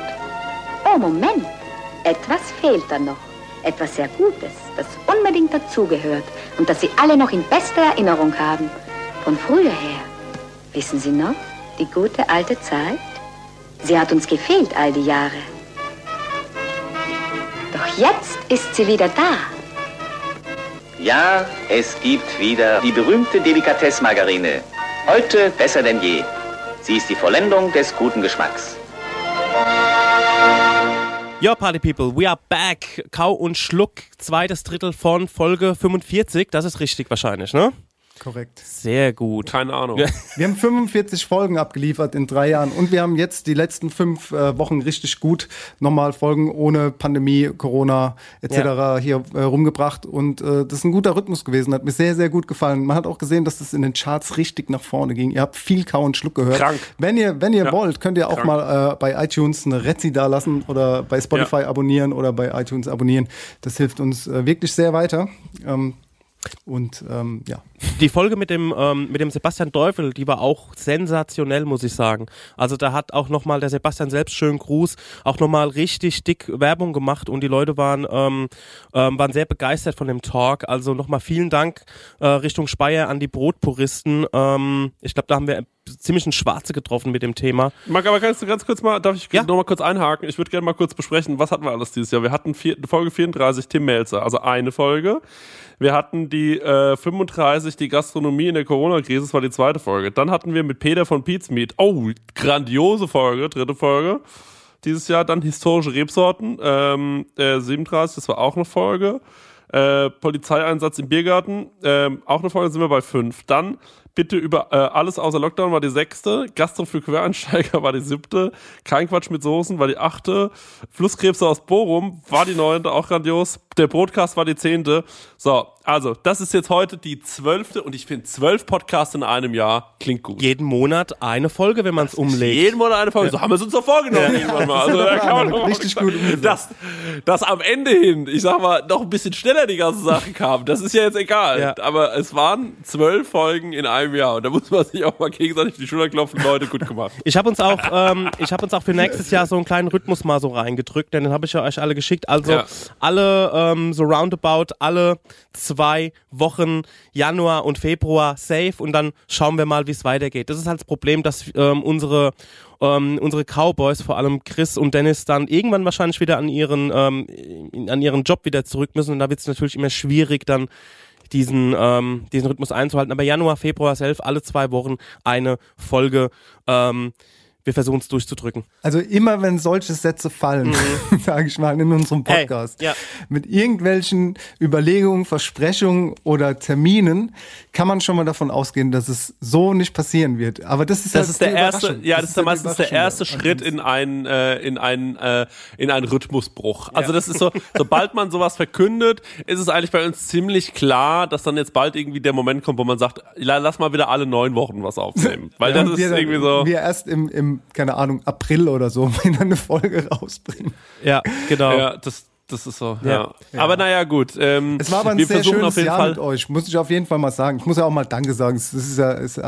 [SPEAKER 5] Oh, Moment. Etwas fehlt da noch. Etwas sehr Gutes, das unbedingt dazugehört und das Sie alle noch in bester Erinnerung haben. Von früher her. Wissen Sie noch? Die gute alte Zeit? Sie hat uns gefehlt all die Jahre. Doch jetzt ist sie wieder da.
[SPEAKER 9] Ja, es gibt wieder die berühmte Delikatesse-Margarine. Heute besser denn je. Sie ist die Vollendung des guten Geschmacks.
[SPEAKER 7] Ja, Party People, we are back. Kau und Schluck, zweites Drittel von Folge 45. Das ist richtig wahrscheinlich, ne?
[SPEAKER 3] Korrekt.
[SPEAKER 7] Sehr gut.
[SPEAKER 8] Keine Ahnung.
[SPEAKER 3] Wir haben 45 Folgen abgeliefert in drei Jahren und wir haben jetzt die letzten fünf äh, Wochen richtig gut nochmal Folgen ohne Pandemie, Corona etc.
[SPEAKER 7] Ja.
[SPEAKER 3] hier äh, rumgebracht und äh, das ist ein guter Rhythmus gewesen, hat mir sehr, sehr gut gefallen. Man hat auch gesehen, dass das in den Charts richtig nach vorne ging. Ihr habt viel Kau und Schluck gehört.
[SPEAKER 8] Krank.
[SPEAKER 3] Wenn ihr, wenn ihr
[SPEAKER 8] Ja.
[SPEAKER 3] wollt, könnt ihr auch
[SPEAKER 8] Krank.
[SPEAKER 3] mal äh, bei iTunes eine Rezi da lassen oder bei Spotify abonnieren oder bei iTunes abonnieren. Das hilft uns äh, wirklich sehr weiter. Ähm, und ähm, ja.
[SPEAKER 7] Die Folge mit dem, ähm, mit dem Sebastian Teufel, die war auch sensationell, muss ich sagen. Also da hat auch nochmal der Sebastian selbst schönen Gruß, auch nochmal richtig dick Werbung gemacht und die Leute waren, ähm, ähm, waren sehr begeistert von dem Talk. Also nochmal vielen Dank äh, Richtung Speyer an die Brotpuristen. Ähm, ich glaube, da haben wir ziemlich einen Schwarze getroffen mit dem Thema.
[SPEAKER 8] Marc, aber kannst du ganz kurz mal, darf ich
[SPEAKER 7] Ja.
[SPEAKER 8] noch mal kurz einhaken? Ich würde gerne mal kurz besprechen, was hatten wir alles dieses Jahr? Wir hatten vier, Folge 34 Tim Melzer, also eine Folge. Wir hatten die äh, 35, die Gastronomie in der Corona-Krise, das war die zweite Folge. Dann hatten wir mit Peter von Pete's oh, grandiose Folge, dritte Folge. Dieses Jahr dann historische Rebsorten, ähm, äh, 37, das war auch eine Folge. Äh, Polizeieinsatz im Biergarten, ähm, auch eine Folge, sind wir bei fünf. Dann bitte über äh, alles außer Lockdown war die sechste, Gastro für Quereinsteiger war die siebte, kein Quatsch mit Soßen war die achte, Flusskrebse aus Bochum war die neunte, auch grandios, der Broadcast war die zehnte. So, also, das ist jetzt heute die zwölfte und ich finde zwölf Podcasts in einem Jahr klingt gut.
[SPEAKER 7] Jeden Monat eine Folge, wenn man es umlegt.
[SPEAKER 8] Jeden Monat eine Folge. So haben wir es uns doch vorgenommen irgendwann mal. Also, da kann man
[SPEAKER 3] Richtig gut
[SPEAKER 8] dass, dass am Ende hin, ich sag mal, noch ein bisschen schneller die ganze Sache kam. Das ist ja jetzt egal.
[SPEAKER 7] Ja.
[SPEAKER 8] Aber es waren zwölf Folgen in einem Jahr und da muss man sich auch mal gegenseitig die Schulter klopfen. Leute, gut gemacht.
[SPEAKER 7] Ich habe uns auch, ähm, ich habe uns auch für nächstes Jahr so einen kleinen Rhythmus mal so reingedrückt, denn den habe ich ja euch alle geschickt. Also
[SPEAKER 8] Ja.
[SPEAKER 7] alle ähm, so roundabout alle zwei Wochen Januar und Februar safe und dann schauen wir mal, wie es weitergeht. Das ist halt das Problem, dass ähm, unsere ähm, unsere Cowboys, vor allem Chris und Dennis, dann irgendwann wahrscheinlich wieder an ihren ähm, an ihren Job wieder zurück müssen und da wird es natürlich immer schwierig dann diesen, ähm, diesen Rhythmus einzuhalten. Aber Januar, Februar, selbst alle zwei Wochen eine Folge. Ähm, wir versuchen es durchzudrücken.
[SPEAKER 3] Also immer wenn solche Sätze fallen, sage ich mal, in unserem
[SPEAKER 7] Mhm. Hey,
[SPEAKER 3] Podcast,
[SPEAKER 7] ja.
[SPEAKER 3] mit irgendwelchen Überlegungen, Versprechungen oder Terminen, kann man schon mal davon ausgehen, dass es so nicht passieren wird. Aber das ist
[SPEAKER 8] Das
[SPEAKER 3] halt
[SPEAKER 8] ist der erste, ja, das ist
[SPEAKER 3] ja
[SPEAKER 8] ja
[SPEAKER 3] die
[SPEAKER 8] meistens der erste Schritt in einen, äh, in einen, äh, in einen Rhythmusbruch. Also das ist so, sobald man sowas verkündet, ist es eigentlich bei uns ziemlich klar, dass dann jetzt bald irgendwie der Moment kommt, wo man sagt, la- lass mal wieder alle neun Wochen was aufnehmen. Weil das
[SPEAKER 3] Und
[SPEAKER 8] ist irgendwie so.
[SPEAKER 3] Wir erst im, im, keine Ahnung, April oder so, wenn dann eine Folge rausbringen.
[SPEAKER 7] Ja, genau.
[SPEAKER 8] Ja, das, das ist so.
[SPEAKER 7] Ja.
[SPEAKER 8] Ja. Aber naja, gut. Ähm,
[SPEAKER 3] Es war aber ein sehr schönes
[SPEAKER 8] auf jeden
[SPEAKER 3] Jahr
[SPEAKER 8] Fall.
[SPEAKER 3] mit euch, muss ich auf jeden Fall mal sagen. Ich muss ja auch mal Danke sagen. Es ist ja, es,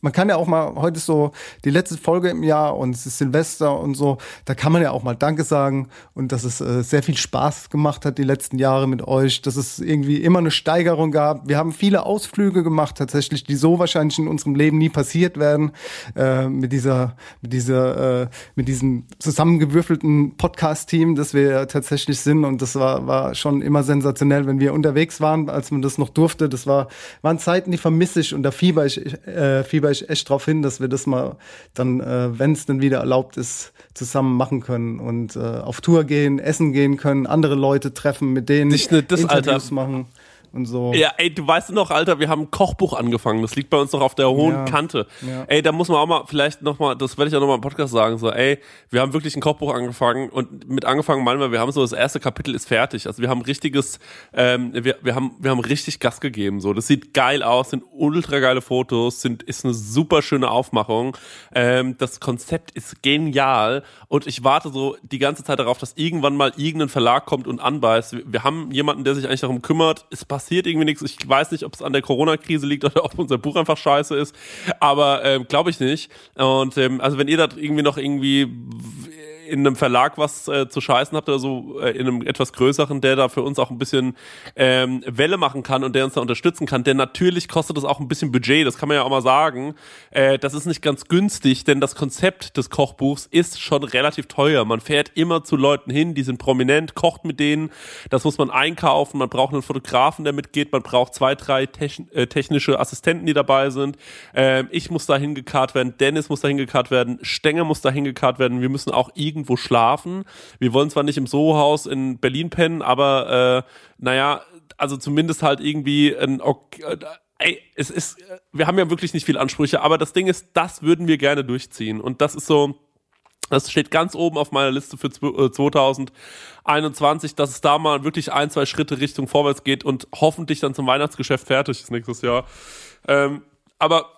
[SPEAKER 3] man kann ja auch mal, heute ist so die letzte Folge im Jahr und es ist Silvester und so, da kann man ja auch mal Danke sagen und dass es äh, sehr viel Spaß gemacht hat die letzten Jahre mit euch, dass es irgendwie immer eine Steigerung gab. Wir haben viele Ausflüge gemacht tatsächlich, die so wahrscheinlich in unserem Leben nie passiert werden, äh, mit dieser, mit dieser, äh, mit diesem zusammengewürfelten Podcast-Team, das wir tatsächlich sind und das war, war schon immer sensationell, wenn wir unterwegs waren, als man das noch durfte. Das war, waren Zeiten, die vermisse ich und da fieber ich, äh, fieber ich echt drauf hin, dass wir das mal dann, äh, wenn es dann wieder erlaubt ist, zusammen machen können und äh, auf Tour gehen, essen gehen können, andere Leute treffen, mit denen
[SPEAKER 8] Nicht nur das,
[SPEAKER 3] Interviews
[SPEAKER 8] Alter.
[SPEAKER 3] machen und so.
[SPEAKER 8] Ja, ey, du weißt noch, Alter, wir haben ein Kochbuch angefangen. Das liegt bei uns noch auf der hohen
[SPEAKER 3] Ja.
[SPEAKER 8] Kante.
[SPEAKER 3] Ja.
[SPEAKER 8] Ey, da muss man auch mal, vielleicht noch mal, das werde ich auch noch mal im Podcast sagen, so, ey, wir haben wirklich ein Kochbuch angefangen und mit angefangen meinen wir, wir haben so, das erste Kapitel ist fertig. Also wir haben richtiges, ähm, wir, wir haben, wir haben richtig Gas gegeben, so. Das sieht geil aus, sind ultra geile Fotos, sind, ist eine super schöne Aufmachung. Ähm, das Konzept ist genial und ich warte so die ganze Zeit darauf, dass irgendwann mal irgendein Verlag kommt und anbeißt. Wir, haben jemanden, der sich eigentlich darum kümmert. Es passiert irgendwie nichts. Ich weiß nicht, ob es an der Corona-Krise liegt oder ob unser Buch einfach scheiße ist, aber ähm, glaube ich nicht. Und ähm, also wenn ihr da irgendwie noch irgendwie in einem Verlag was äh, zu scheißen habt oder so, äh, in einem etwas größeren, der da für uns auch ein bisschen ähm, Welle machen kann und der uns da unterstützen kann, denn natürlich kostet das auch ein bisschen Budget, das kann man ja auch mal sagen. Äh, das ist nicht ganz günstig, denn das Konzept des Kochbuchs ist schon relativ teuer. Man fährt immer zu Leuten hin, die sind prominent, kocht mit denen, das muss man einkaufen, man braucht einen Fotografen, der mitgeht, man braucht zwei, drei techn äh, technische Assistenten, die dabei sind. Ähm, ich muss da hingekarrt werden, Dennis muss da hingekarrt werden, Stenger muss da hingekarrt werden, wir müssen auch irgendwie irgendwo schlafen. Wir wollen zwar nicht im Soho-Haus in Berlin pennen, aber äh, naja, also zumindest halt irgendwie ein ok äh, ey, es ist, wir haben ja wirklich nicht viel Ansprüche, aber das Ding ist, das würden wir gerne durchziehen. Und das ist so, das steht ganz oben auf meiner Liste für 2021, dass es da mal wirklich ein, zwei Schritte Richtung vorwärts geht und hoffentlich dann zum Weihnachtsgeschäft fertig ist nächstes Jahr. Ähm, aber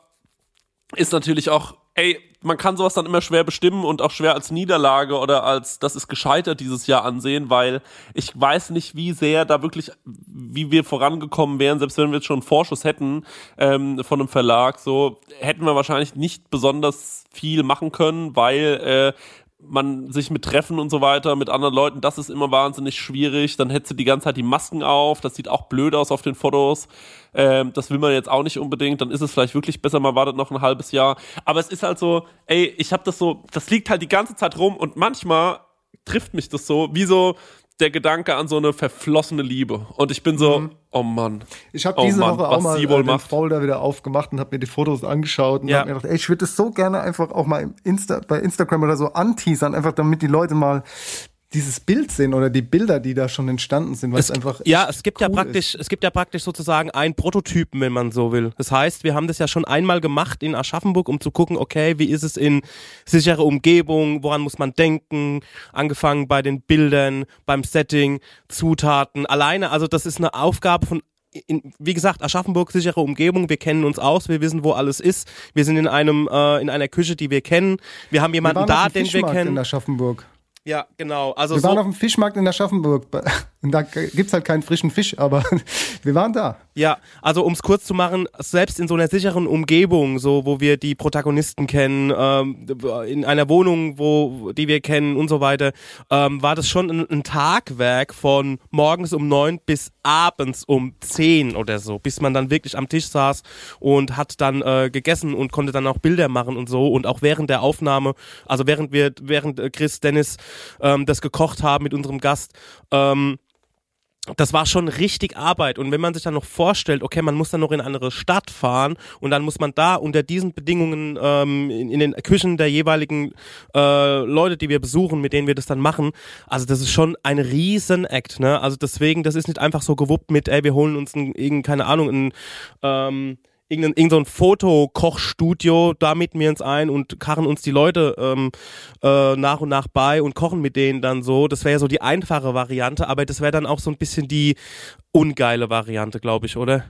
[SPEAKER 8] ist natürlich auch, ey, man kann sowas dann immer schwer bestimmen und auch schwer als Niederlage oder als das ist gescheitert dieses Jahr ansehen, weil ich weiß nicht, wie sehr da wirklich, wie wir vorangekommen wären, selbst wenn wir jetzt schon einen Vorschuss hätten ähm, von einem Verlag, so hätten wir wahrscheinlich nicht besonders viel machen können, weil äh, man sich mit Treffen und so weiter mit anderen Leuten, das ist immer wahnsinnig schwierig. Dann hättest du die ganze Zeit die Masken auf, das sieht auch blöd aus auf den Fotos. Ähm, das will man jetzt auch nicht unbedingt. Dann ist es vielleicht wirklich besser, man wartet noch ein halbes Jahr. Aber es ist halt so, ey, ich habe das so, das liegt halt die ganze Zeit rum und manchmal trifft mich das so, wie so, der Gedanke an so eine verflossene Liebe. Und ich bin so, mhm. oh Mann.
[SPEAKER 3] Ich habe
[SPEAKER 8] oh
[SPEAKER 3] diese
[SPEAKER 8] Mann,
[SPEAKER 3] Woche auch mal äh,
[SPEAKER 8] wohl
[SPEAKER 3] den
[SPEAKER 8] macht.
[SPEAKER 3] Folder wieder aufgemacht und habe mir die Fotos angeschaut und
[SPEAKER 7] Ja.
[SPEAKER 3] hab mir gedacht, ey, ich würde das so gerne einfach auch mal Insta, bei Instagram oder so anteasern, einfach damit die Leute mal dieses Bild sehen oder die Bilder, die da schon entstanden sind, weil es, einfach
[SPEAKER 7] Ja, es gibt ja
[SPEAKER 3] cool
[SPEAKER 7] praktisch,
[SPEAKER 3] ist.
[SPEAKER 7] es gibt ja praktisch sozusagen einen Prototypen, wenn man so will. Das heißt, wir haben das ja schon einmal gemacht in Aschaffenburg, um zu gucken, okay, wie ist es in sichere Umgebung, woran muss man denken, angefangen bei den Bildern, beim Setting, Zutaten, alleine, also das ist eine Aufgabe von in, wie gesagt, Aschaffenburg, sichere Umgebung, wir kennen uns aus, wir wissen, wo alles ist. Wir sind in einem, äh, in einer Küche, die wir kennen. Wir haben
[SPEAKER 3] Wir
[SPEAKER 7] jemanden
[SPEAKER 3] waren
[SPEAKER 7] da, den wir
[SPEAKER 3] Fischmarkt in
[SPEAKER 7] kennen.
[SPEAKER 3] Aschaffenburg.
[SPEAKER 7] Ja, genau. Also
[SPEAKER 3] Wir
[SPEAKER 7] so,
[SPEAKER 3] waren auf dem Fischmarkt in Aschaffenburg. Und da gibt's halt keinen frischen Fisch, aber wir waren da.
[SPEAKER 7] Ja, also um es kurz zu machen, selbst in so einer sicheren Umgebung, so wo wir die Protagonisten kennen, ähm, in einer Wohnung, wo die wir kennen und so weiter, ähm, war das schon ein, ein Tagwerk von morgens um neun bis abends um zehn oder so, bis man dann wirklich am Tisch saß und hat dann äh, gegessen und konnte dann auch Bilder machen und so und auch während der Aufnahme, also während wir, während äh, Chris, Dennis ähm, das gekocht haben mit unserem Gast, ähm, das war schon richtig Arbeit. Und wenn man sich dann noch vorstellt, okay, man muss dann noch in eine andere Stadt fahren und dann muss man da unter diesen Bedingungen ähm, in, in den Küchen der jeweiligen äh, Leute, die wir besuchen, mit denen wir das dann machen, also das ist schon ein Riesen-Act, ne? Also deswegen, das ist nicht einfach so gewuppt mit, ey, wir holen uns ein, keine Ahnung, ein ähm, irgendein, irgendein Fotokochstudio, da mieten wir uns ein und karren uns die Leute ähm, äh, nach und nach bei und kochen mit denen dann so. Das wäre ja so die einfache Variante, aber das wäre dann auch so ein bisschen die ungeile Variante, glaube ich, oder?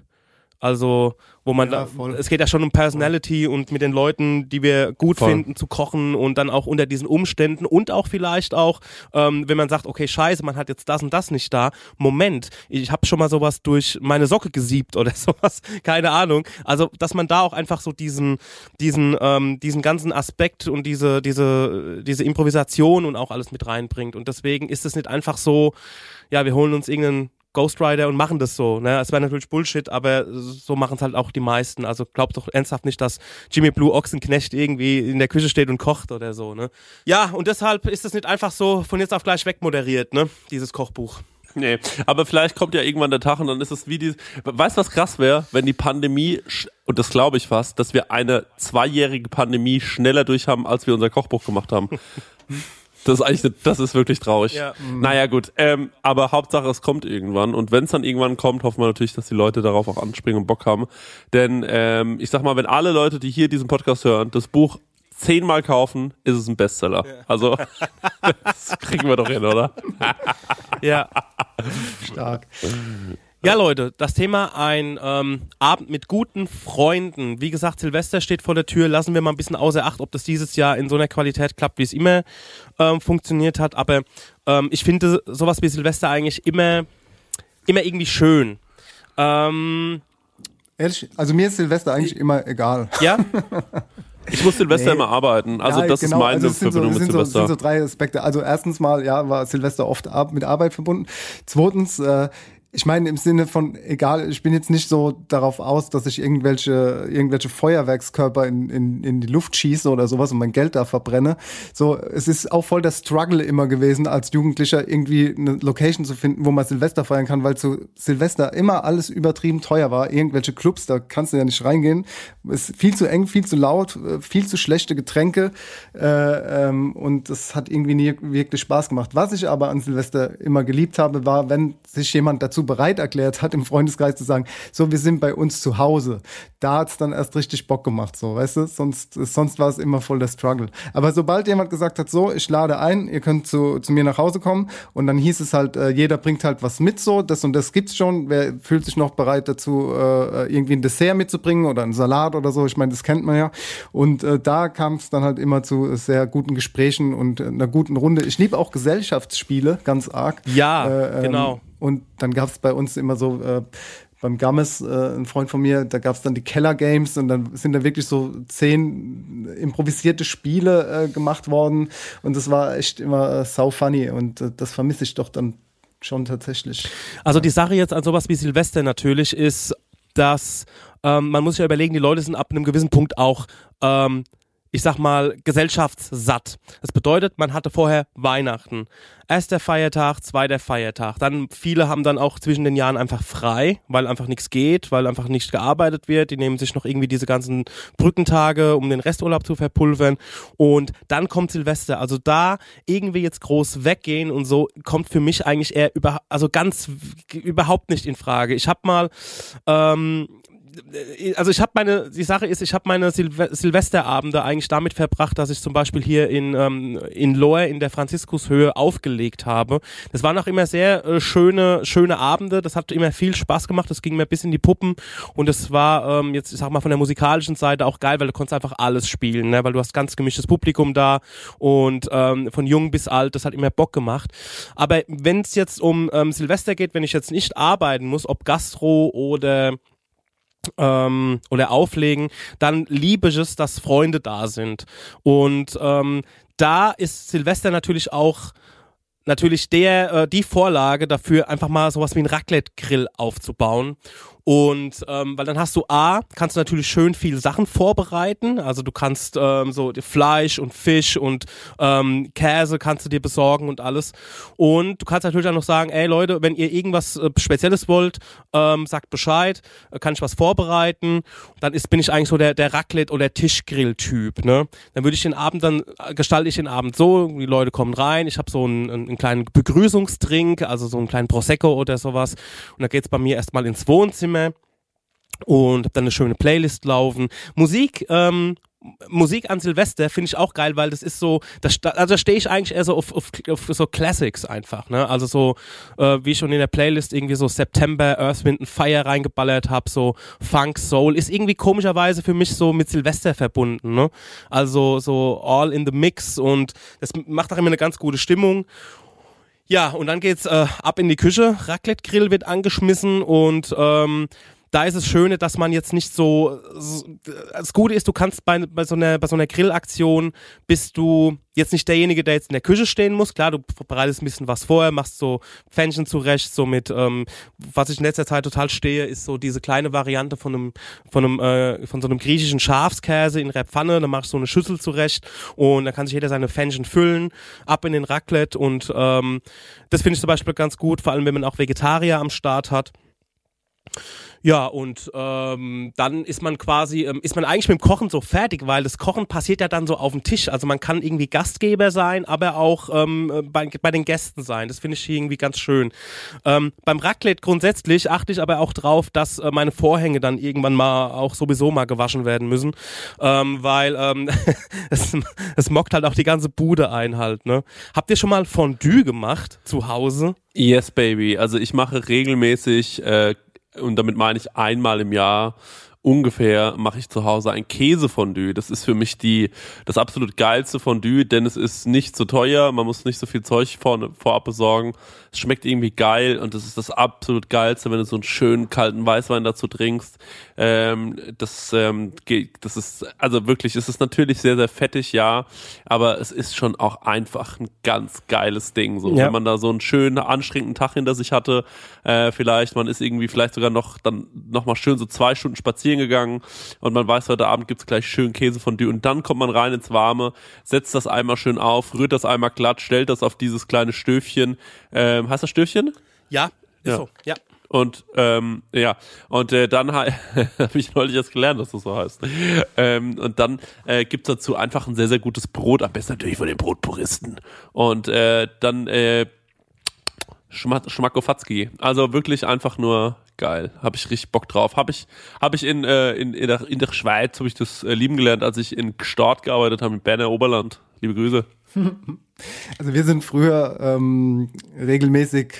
[SPEAKER 7] Also, wo man
[SPEAKER 3] Ja,
[SPEAKER 7] da, es geht ja schon um Personality und mit den Leuten, die wir gut
[SPEAKER 8] Voll.
[SPEAKER 7] finden, zu kochen und dann auch unter diesen Umständen und auch vielleicht auch, ähm, wenn man sagt, okay, scheiße, man hat jetzt das und das nicht da. Moment, ich habe schon mal sowas durch meine Socke gesiebt oder sowas, keine Ahnung. Also, dass man da auch einfach so diesen, diesen, ähm, diesen ganzen Aspekt und diese, diese, diese Improvisation und auch alles mit reinbringt. Und deswegen ist es nicht einfach so, ja, wir holen uns irgendeinen Ghost Rider und machen das so. Ne? Es wäre natürlich Bullshit, aber so machen es halt auch die meisten. Also glaubt doch ernsthaft nicht, dass Jimmy Blue Ochsenknecht irgendwie in der Küche steht und kocht oder so. Ne? Ja, und deshalb ist es nicht einfach so von jetzt auf gleich wegmoderiert, ne? dieses Kochbuch.
[SPEAKER 8] Nee, aber vielleicht kommt ja irgendwann der Tag und dann ist es wie die. Weißt du, was krass wäre, wenn die Pandemie, und das glaube ich fast, dass wir eine zweijährige Pandemie schneller durch haben, als wir unser Kochbuch gemacht haben. Das ist eigentlich, das ist wirklich traurig.
[SPEAKER 7] Ja.
[SPEAKER 8] Naja, gut. Ähm, aber Hauptsache, es kommt irgendwann. Und wenn es dann irgendwann kommt, hoffen wir natürlich, dass die Leute darauf auch anspringen und Bock haben. Denn ähm, ich sag mal, wenn alle Leute, die hier diesen Podcast hören, das Buch zehnmal kaufen, ist es ein Bestseller. Also, das kriegen wir doch hin, oder?
[SPEAKER 7] Ja.
[SPEAKER 3] Stark.
[SPEAKER 7] Ja, Leute, das Thema ein ähm, Abend mit guten Freunden. Wie gesagt, Silvester steht vor der Tür. Lassen wir mal ein bisschen außer Acht, ob das dieses Jahr in so einer Qualität klappt, wie es immer ähm, funktioniert hat. Aber ähm, ich finde sowas wie Silvester eigentlich immer, immer irgendwie schön. Ähm,
[SPEAKER 3] Ehrlich, also mir ist Silvester eigentlich immer egal.
[SPEAKER 7] ja,
[SPEAKER 8] Ich muss Silvester
[SPEAKER 3] Nee.
[SPEAKER 8] immer arbeiten. Also
[SPEAKER 3] Ja,
[SPEAKER 8] das
[SPEAKER 3] genau,
[SPEAKER 8] ist meine
[SPEAKER 3] also so,
[SPEAKER 8] Verbindung
[SPEAKER 3] es
[SPEAKER 8] mit
[SPEAKER 3] sind, so, es
[SPEAKER 8] Silvester.
[SPEAKER 3] sind so drei Aspekte. Also erstens mal, ja, war Silvester oft ab, mit Arbeit verbunden. Zweitens, äh, Ich meine im Sinne von, egal, ich bin jetzt nicht so darauf aus, dass ich irgendwelche, irgendwelche Feuerwerkskörper in, in, in die Luft schieße oder sowas und mein Geld da verbrenne. So, es ist auch voll der Struggle immer gewesen, als Jugendlicher irgendwie eine Location zu finden, wo man Silvester feiern kann, weil zu Silvester immer alles übertrieben teuer war. Irgendwelche Clubs, da kannst du ja nicht reingehen. Ist viel zu eng, viel zu laut, äh, viel zu schlechte Getränke. Äh, ähm, und das hat irgendwie nie wirklich Spaß gemacht. Was ich aber an Silvester immer geliebt habe, war, wenn sich jemand dazu bereit erklärt hat, im Freundeskreis zu sagen, so, wir sind bei uns zu Hause. Da hat's dann erst richtig Bock gemacht, so, weißt du? Sonst, sonst war es immer voll der Struggle. Aber sobald jemand gesagt hat, so, ich lade ein, ihr könnt zu, zu mir nach Hause kommen und dann hieß es halt, äh, jeder bringt halt was mit, so, das und das gibt's schon. Wer fühlt sich noch bereit dazu, äh, irgendwie ein Dessert mitzubringen oder einen Salat oder so? Ich meine, das kennt man ja. Und äh, da kam es dann halt immer zu sehr guten Gesprächen und einer guten Runde. Ich liebe auch Gesellschaftsspiele ganz arg.
[SPEAKER 7] Ja,
[SPEAKER 3] Äh, ähm,
[SPEAKER 7] genau.
[SPEAKER 3] Und dann gab es bei uns immer so äh, beim Gammes, äh, ein Freund von mir, da gab es dann die Keller Games und dann sind da wirklich so zehn improvisierte Spiele äh, gemacht worden und das war echt immer äh, sau funny und äh, das vermisse ich doch dann schon tatsächlich.
[SPEAKER 7] Also die Sache jetzt an sowas wie Silvester natürlich ist, dass ähm, man muss ja überlegen, die Leute sind ab einem gewissen Punkt auch ähm, ich sag mal, gesellschaftssatt. Das bedeutet, man hatte vorher Weihnachten. Erster Feiertag, zweiter Feiertag. Dann, viele haben dann auch zwischen den Jahren einfach frei, weil einfach nichts geht, weil einfach nicht gearbeitet wird. Die nehmen sich noch irgendwie diese ganzen Brückentage, um den Resturlaub zu verpulvern. Und dann kommt Silvester. Also da irgendwie jetzt groß weggehen und so kommt für mich eigentlich eher über, also ganz überhaupt nicht in Frage. Ich habe mal, ähm, also ich habe meine, die Sache ist, ich habe meine Silve Silvesterabende eigentlich damit verbracht, dass ich zum Beispiel hier in, ähm, in Lohr in der Franziskushöhe aufgelegt habe. Das waren auch immer sehr äh, schöne, schöne Abende, das hat immer viel Spaß gemacht, das ging mir bis in die Puppen und es war ähm, jetzt, ich sag mal, von der musikalischen Seite auch geil, weil du konntest einfach alles spielen, ne? weil du hast ganz gemischtes Publikum da und ähm, von jung bis alt, das hat immer Bock gemacht. Aber wenn es jetzt um ähm, Silvester geht, wenn ich jetzt nicht arbeiten muss, ob Gastro oder ähm, oder auflegen, dann liebe ich es, dass Freunde da sind. Und ähm, da ist Silvester natürlich auch natürlich der äh, die Vorlage dafür, einfach mal sowas wie ein Raclette-Grill aufzubauen. Und ähm, weil dann hast du A, kannst du natürlich schön viel Sachen vorbereiten. Also du kannst ähm, so Fleisch und Fisch und ähm, Käse kannst du dir besorgen und alles. Und du kannst natürlich auch noch sagen, ey Leute, wenn ihr irgendwas äh, Spezielles wollt, ähm, sagt Bescheid, äh, kann ich was vorbereiten. Dann ist, bin ich eigentlich so der, der Raclette- oder Tischgrill-Typ. Ne? Dann würde ich den Abend, dann äh, gestalte ich den Abend so, die Leute kommen rein, ich habe so einen, einen kleinen Begrüßungstrink, also so einen kleinen Prosecco oder sowas. Und dann geht's bei mir erstmal ins Wohnzimmer und hab dann eine schöne Playlist laufen. Musik, ähm, Musik an Silvester finde ich auch geil, weil das ist so, das, also da stehe ich eigentlich eher so auf, auf, auf so Classics einfach, ne? Also so, äh, wie ich schon in der Playlist irgendwie so September, Earth, Wind Fire reingeballert habe, so Funk, Soul, ist irgendwie komischerweise für mich so mit Silvester verbunden, ne? Also so all in the mix und das macht auch immer eine ganz gute Stimmung. Ja, und dann geht's äh, ab in die Küche, Raclette-Grill wird angeschmissen und ähm, da ist es Schöne, dass man jetzt nicht so, das Gute ist, du kannst bei, bei so einer bei so einer Grillaktion bist du jetzt nicht derjenige, der jetzt in der Küche stehen muss. Klar, du bereitest ein bisschen was vorher, machst so Pfännchen zurecht, so mit, ähm, was ich in letzter Zeit total stehe, ist so diese kleine Variante von einem, von einem, äh, von so einem griechischen Schafskäse in der Pfanne. Dann machst du so eine Schüssel zurecht und dann kann sich jeder seine Pfännchen füllen, ab in den Raclette und ähm, das finde ich zum Beispiel ganz gut, vor allem wenn man auch Vegetarier am Start hat. Ja, und ähm, dann ist man quasi, ähm, ist man eigentlich mit dem Kochen so fertig, weil das Kochen passiert ja dann so auf dem Tisch. Also man kann irgendwie Gastgeber sein, aber auch ähm, bei, bei den Gästen sein. Das finde ich irgendwie ganz schön. Ähm, beim Raclette grundsätzlich achte ich aber auch drauf, dass äh, meine Vorhänge dann irgendwann mal auch sowieso mal gewaschen werden müssen, ähm, weil ähm, es, es mockt halt auch die ganze Bude ein halt. Ne? Habt ihr schon mal Fondue gemacht zu Hause?
[SPEAKER 8] Yes, baby. Also ich mache regelmäßig äh, und damit meine ich einmal im Jahr ungefähr mache ich zu Hause ein Käsefondue. Das ist für mich die das absolut geilste Fondue, denn es ist nicht so teuer, man muss nicht so viel Zeug vor, vorab besorgen. Es schmeckt irgendwie geil und das ist das absolut geilste, wenn du so einen schönen kalten Weißwein dazu trinkst. Ähm, das, ähm, das ist also wirklich, es ist natürlich sehr sehr fettig, ja, aber es ist schon auch einfach ein ganz geiles Ding. So,
[SPEAKER 7] Ja.
[SPEAKER 8] wenn man da so einen schönen anstrengenden Tag hinter sich hatte, äh, vielleicht man ist irgendwie vielleicht sogar noch dann noch mal schön so zwei Stunden spazieren gegangen und man weiß, heute Abend gibt's gleich schön Käsefondue und dann kommt man rein ins Warme, setzt das einmal schön auf, rührt das einmal glatt, stellt das auf dieses kleine Stöfchen. Ähm, heißt das Stöfchen?
[SPEAKER 7] Ja, ist
[SPEAKER 8] Ja.
[SPEAKER 7] so. Ja.
[SPEAKER 8] Und ähm, ja, und äh, dann ha- habe ich neulich erst gelernt, dass das so heißt. Ähm, und dann äh, gibt's dazu einfach ein sehr, sehr gutes Brot, am besten natürlich von den Brotpuristen. Und äh, dann äh, Schma Schmackofatzki. Also wirklich einfach nur geil. Habe ich richtig Bock drauf. Habe ich, hab ich in, äh, in, in, der, in der Schweiz, habe ich das äh, lieben gelernt, als ich in Gstaad gearbeitet habe, in Berner Oberland. Liebe Grüße.
[SPEAKER 3] Also wir sind früher ähm, regelmäßig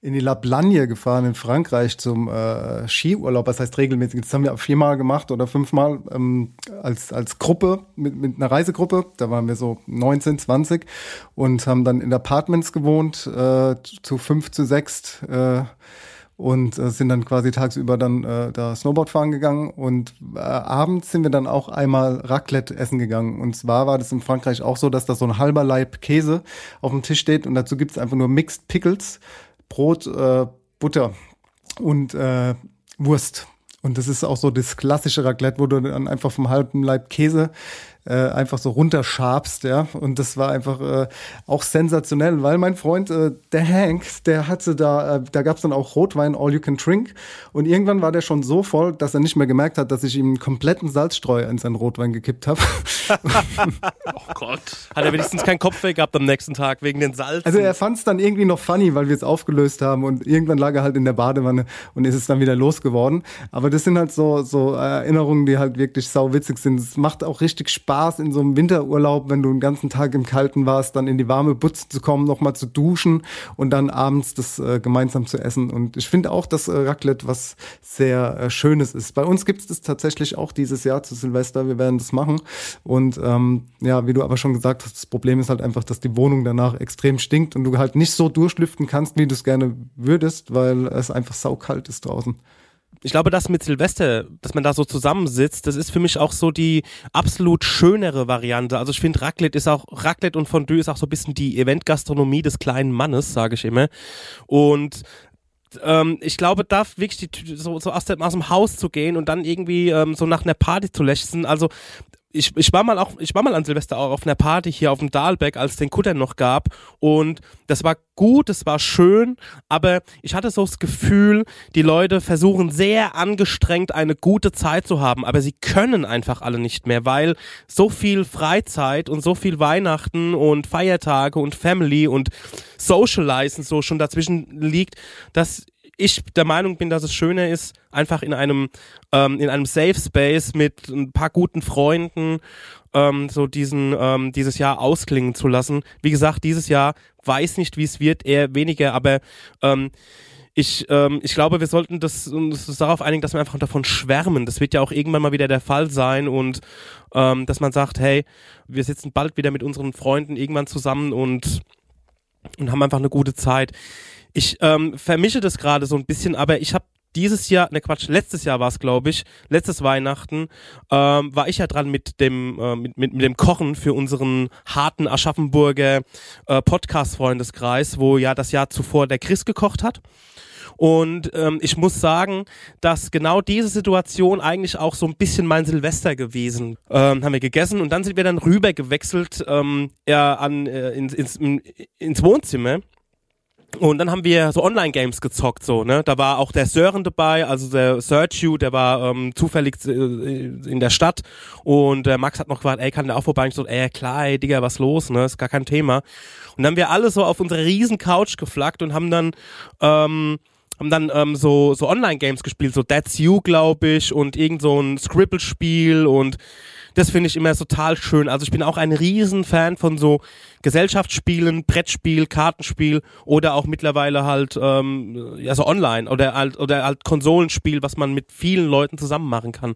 [SPEAKER 3] in die La Blagne gefahren in Frankreich zum äh, Skiurlaub. Das heißt regelmäßig. Das haben wir viermal gemacht oder fünfmal ähm, als, als Gruppe, mit, mit einer Reisegruppe. Da waren wir so 19, 20 und haben dann in Apartments gewohnt, äh, zu fünf, zu sechs. Äh, und äh, sind dann quasi tagsüber dann äh, da Snowboard fahren gegangen. Und äh, abends sind wir dann auch einmal Raclette essen gegangen. Und zwar war das in Frankreich auch so, dass da so ein halber Laib Käse auf dem Tisch steht. Und dazu gibt's einfach nur Mixed Pickles, Brot, äh, Butter und äh, Wurst. Und das ist auch so das klassische Raclette, wo du dann einfach vom halben Laib Käse äh, einfach so runterschabst, ja. Und das war einfach äh, auch sensationell, weil mein Freund, äh, der Hank, der hatte da, äh, da gab's dann auch Rotwein All You Can Drink. Und irgendwann war der schon so voll, dass er nicht mehr gemerkt hat, dass ich ihm einen kompletten Salzstreuer in seinen Rotwein gekippt habe.
[SPEAKER 8] Oh Gott.
[SPEAKER 7] Hat er wenigstens keinen Kopfweh gehabt am nächsten Tag wegen den Salz?
[SPEAKER 3] Also er fand es dann irgendwie noch funny, weil wir es aufgelöst haben und irgendwann lag er halt in der Badewanne und ist es dann wieder losgeworden. Aber das sind halt so, so Erinnerungen, die halt wirklich sau witzig sind. Es macht auch richtig Spaß in so einem Winterurlaub, wenn du den ganzen Tag im Kalten warst, dann in die warme Butze zu kommen, nochmal zu duschen und dann abends das äh, gemeinsam zu essen. Und ich finde auch, dass äh, Raclette was sehr äh, Schönes ist. Bei uns gibt es das tatsächlich auch dieses Jahr zu Silvester. Wir werden das machen. Und ähm, ja, wie du aber schon gesagt hast, das Problem ist halt einfach, dass die Wohnung danach extrem stinkt und du halt nicht so durchlüften kannst, wie du es gerne würdest, weil es einfach saukalt ist draußen.
[SPEAKER 7] Ich glaube, das mit Silvester, dass man da so zusammensitzt, das ist für mich auch so die absolut schönere Variante. Also ich finde Raclette ist auch, Raclette und Fondue ist auch so ein bisschen die Eventgastronomie des kleinen Mannes, sage ich immer. Und ähm, ich glaube, da wirklich die, so, so aus, dem, aus dem Haus zu gehen und dann irgendwie ähm, so nach einer Party zu lechzen, also ich, ich war mal auch, ich war mal an Silvester auch auf einer Party hier auf dem Dahlbeck, als es den Kutter noch gab. Und das war gut, es war schön, aber ich hatte so das Gefühl, die Leute versuchen sehr angestrengt eine gute Zeit zu haben, aber sie können einfach alle nicht mehr, weil so viel Freizeit und so viel Weihnachten und Feiertage und Family und Socializen so schon dazwischen liegt, dass ich der Meinung bin, dass es schöner ist, einfach in einem ähm, in einem Safe Space mit ein paar guten Freunden ähm, so diesen ähm, dieses Jahr ausklingen zu lassen. Wie gesagt, dieses Jahr weiß nicht, wie es wird, eher weniger, aber ähm, ich, ähm, ich glaube, wir sollten das, uns darauf einigen, dass wir einfach davon schwärmen. Das wird ja auch irgendwann mal wieder der Fall sein und ähm, dass man sagt, hey, wir sitzen bald wieder mit unseren Freunden irgendwann zusammen und und haben einfach eine gute Zeit. Ich ähm, vermische das gerade so ein bisschen, aber ich habe dieses Jahr, ne Quatsch, letztes Jahr war es, glaube ich, letztes Weihnachten, ähm, war ich ja dran mit dem, äh, mit, mit, mit dem Kochen für unseren harten Aschaffenburger äh, Podcast-Freundeskreis, wo ja das Jahr zuvor der Chris gekocht hat. Und ähm, ich muss sagen, dass genau diese Situation eigentlich auch so ein bisschen mein Silvester gewesen. Ähm, haben wir gegessen und dann sind wir dann rüber gewechselt ähm, ja, an, äh, ins, ins, ins Wohnzimmer. Und dann haben wir so Online-Games gezockt, so, ne? Da war auch der Sören dabei, also der Sergio, der war ähm, zufällig äh, in der Stadt und äh, Max hat noch gefragt, ey, kann der auch vorbei? Und ich so, ey, klar, ey, Digga, was los, ne? Ist gar kein Thema. Und dann haben wir alle so auf unsere riesen Couch geflaggt und haben dann ähm, haben dann ähm, so so Online-Games gespielt, so That's You, glaube ich, und irgend so ein Scribble-Spiel und das finde ich immer total schön. Also ich bin auch ein Riesenfan von so Gesellschaftsspielen, Brettspiel, Kartenspiel oder auch mittlerweile halt ähm, also online oder halt oder halt Konsolenspiel, was man mit vielen Leuten zusammen machen kann.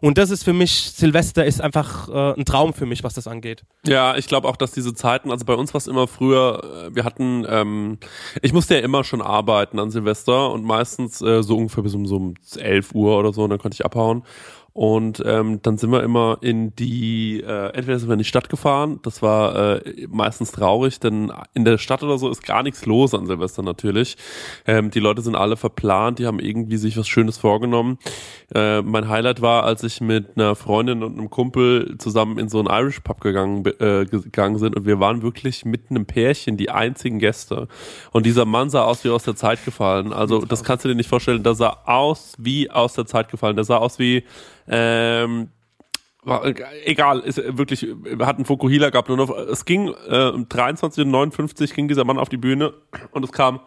[SPEAKER 7] Und das ist für mich, Silvester ist einfach äh, ein Traum für mich, was das angeht.
[SPEAKER 8] Ja, ich glaube auch, dass diese Zeiten, also bei uns war es immer früher, äh, wir hatten, ähm, ich musste ja immer schon arbeiten an Silvester und meistens äh, so ungefähr bis um so um 11 Uhr oder so, und dann konnte ich abhauen. Und ähm, dann sind wir immer in die, äh, entweder sind wir in die Stadt gefahren, das war äh, meistens traurig, denn in der Stadt oder so ist gar nichts los an Silvester natürlich. Ähm, die Leute sind alle verplant, die haben irgendwie sich was Schönes vorgenommen. Äh, mein Highlight war, als ich mit einer Freundin und einem Kumpel zusammen in so einen Irish Pub gegangen, äh, gegangen sind und wir waren wirklich mit einem Pärchen die einzigen Gäste. Und dieser Mann sah aus wie aus der Zeit gefallen. Also das kannst du dir nicht vorstellen. Der sah aus wie aus der Zeit gefallen. Der sah aus wie ähm, war, egal, ist wirklich, wir hatten Fukuhila gehabt und auf, es ging äh, um 23.59 ging dieser Mann auf die Bühne und es kam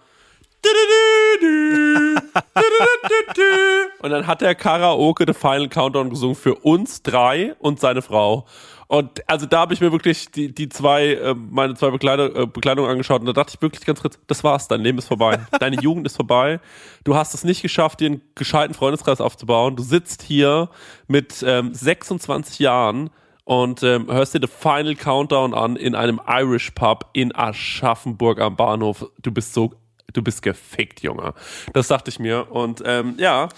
[SPEAKER 8] und dann hat der Karaoke The Final Countdown gesungen für uns drei und seine Frau. Und also da habe ich mir wirklich die, die zwei, äh, meine zwei Bekleider, äh, Bekleidungen angeschaut und da dachte ich wirklich ganz kurz, das war's, dein Leben ist vorbei. Deine Jugend ist vorbei. Du hast es nicht geschafft, dir einen gescheiten Freundeskreis aufzubauen. Du sitzt hier mit ähm, 26 Jahren und ähm, hörst dir The Final Countdown an in einem Irish Pub in Aschaffenburg am Bahnhof. Du bist so du bist gefickt, Junge. Das dachte ich mir. Und ähm, ja,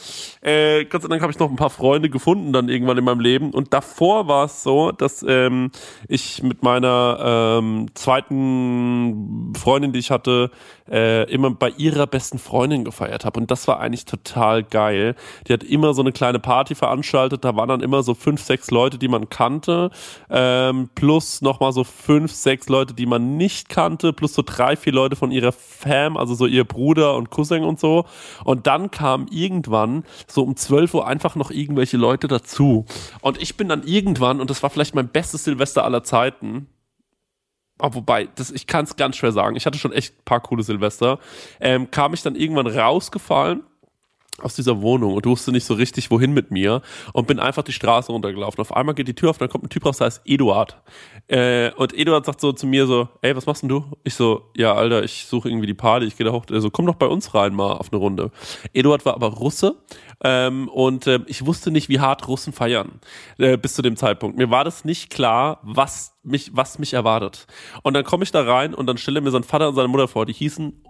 [SPEAKER 8] äh, Gott sei Dank habe ich noch ein paar Freunde gefunden dann irgendwann in meinem Leben. Und davor war es so, dass ähm, ich mit meiner ähm, zweiten Freundin, die ich hatte, äh, immer bei ihrer besten Freundin gefeiert habe. Und das war eigentlich total geil. Die hat immer so eine kleine Party veranstaltet. Da waren dann immer so fünf, sechs Leute, die man kannte. Ähm, plus nochmal so fünf, sechs Leute, die man nicht kannte. Plus so drei, vier Leute von ihrer Fam, also so ihr Bruder und Cousin und so. Und dann kam irgendwann so um 12 Uhr einfach noch irgendwelche Leute dazu. Und ich bin dann irgendwann, und das war vielleicht mein bestes Silvester aller Zeiten, Oh, wobei, das, ich kann es ganz schwer sagen. Ich hatte schon echt ein paar coole Silvester. Ähm, kam ich dann irgendwann rausgefallen aus dieser Wohnung und wusste nicht so richtig, wohin mit mir und bin einfach die Straße runtergelaufen. Auf einmal geht die Tür auf, dann kommt ein Typ raus, der heißt Eduard. Äh, und Eduard sagt so zu mir so, ey, was machst denn du? Ich so, ja, Alter, ich suche irgendwie die Party, ich gehe da hoch. Er so, komm doch bei uns rein mal auf eine Runde. Eduard war aber Russe ähm, und äh, ich wusste nicht, wie hart Russen feiern äh, bis zu dem Zeitpunkt. Mir war das nicht klar, was mich, was mich erwartet. Und dann komme ich da rein und dann stelle mir sein Vater und seine Mutter vor, die hießen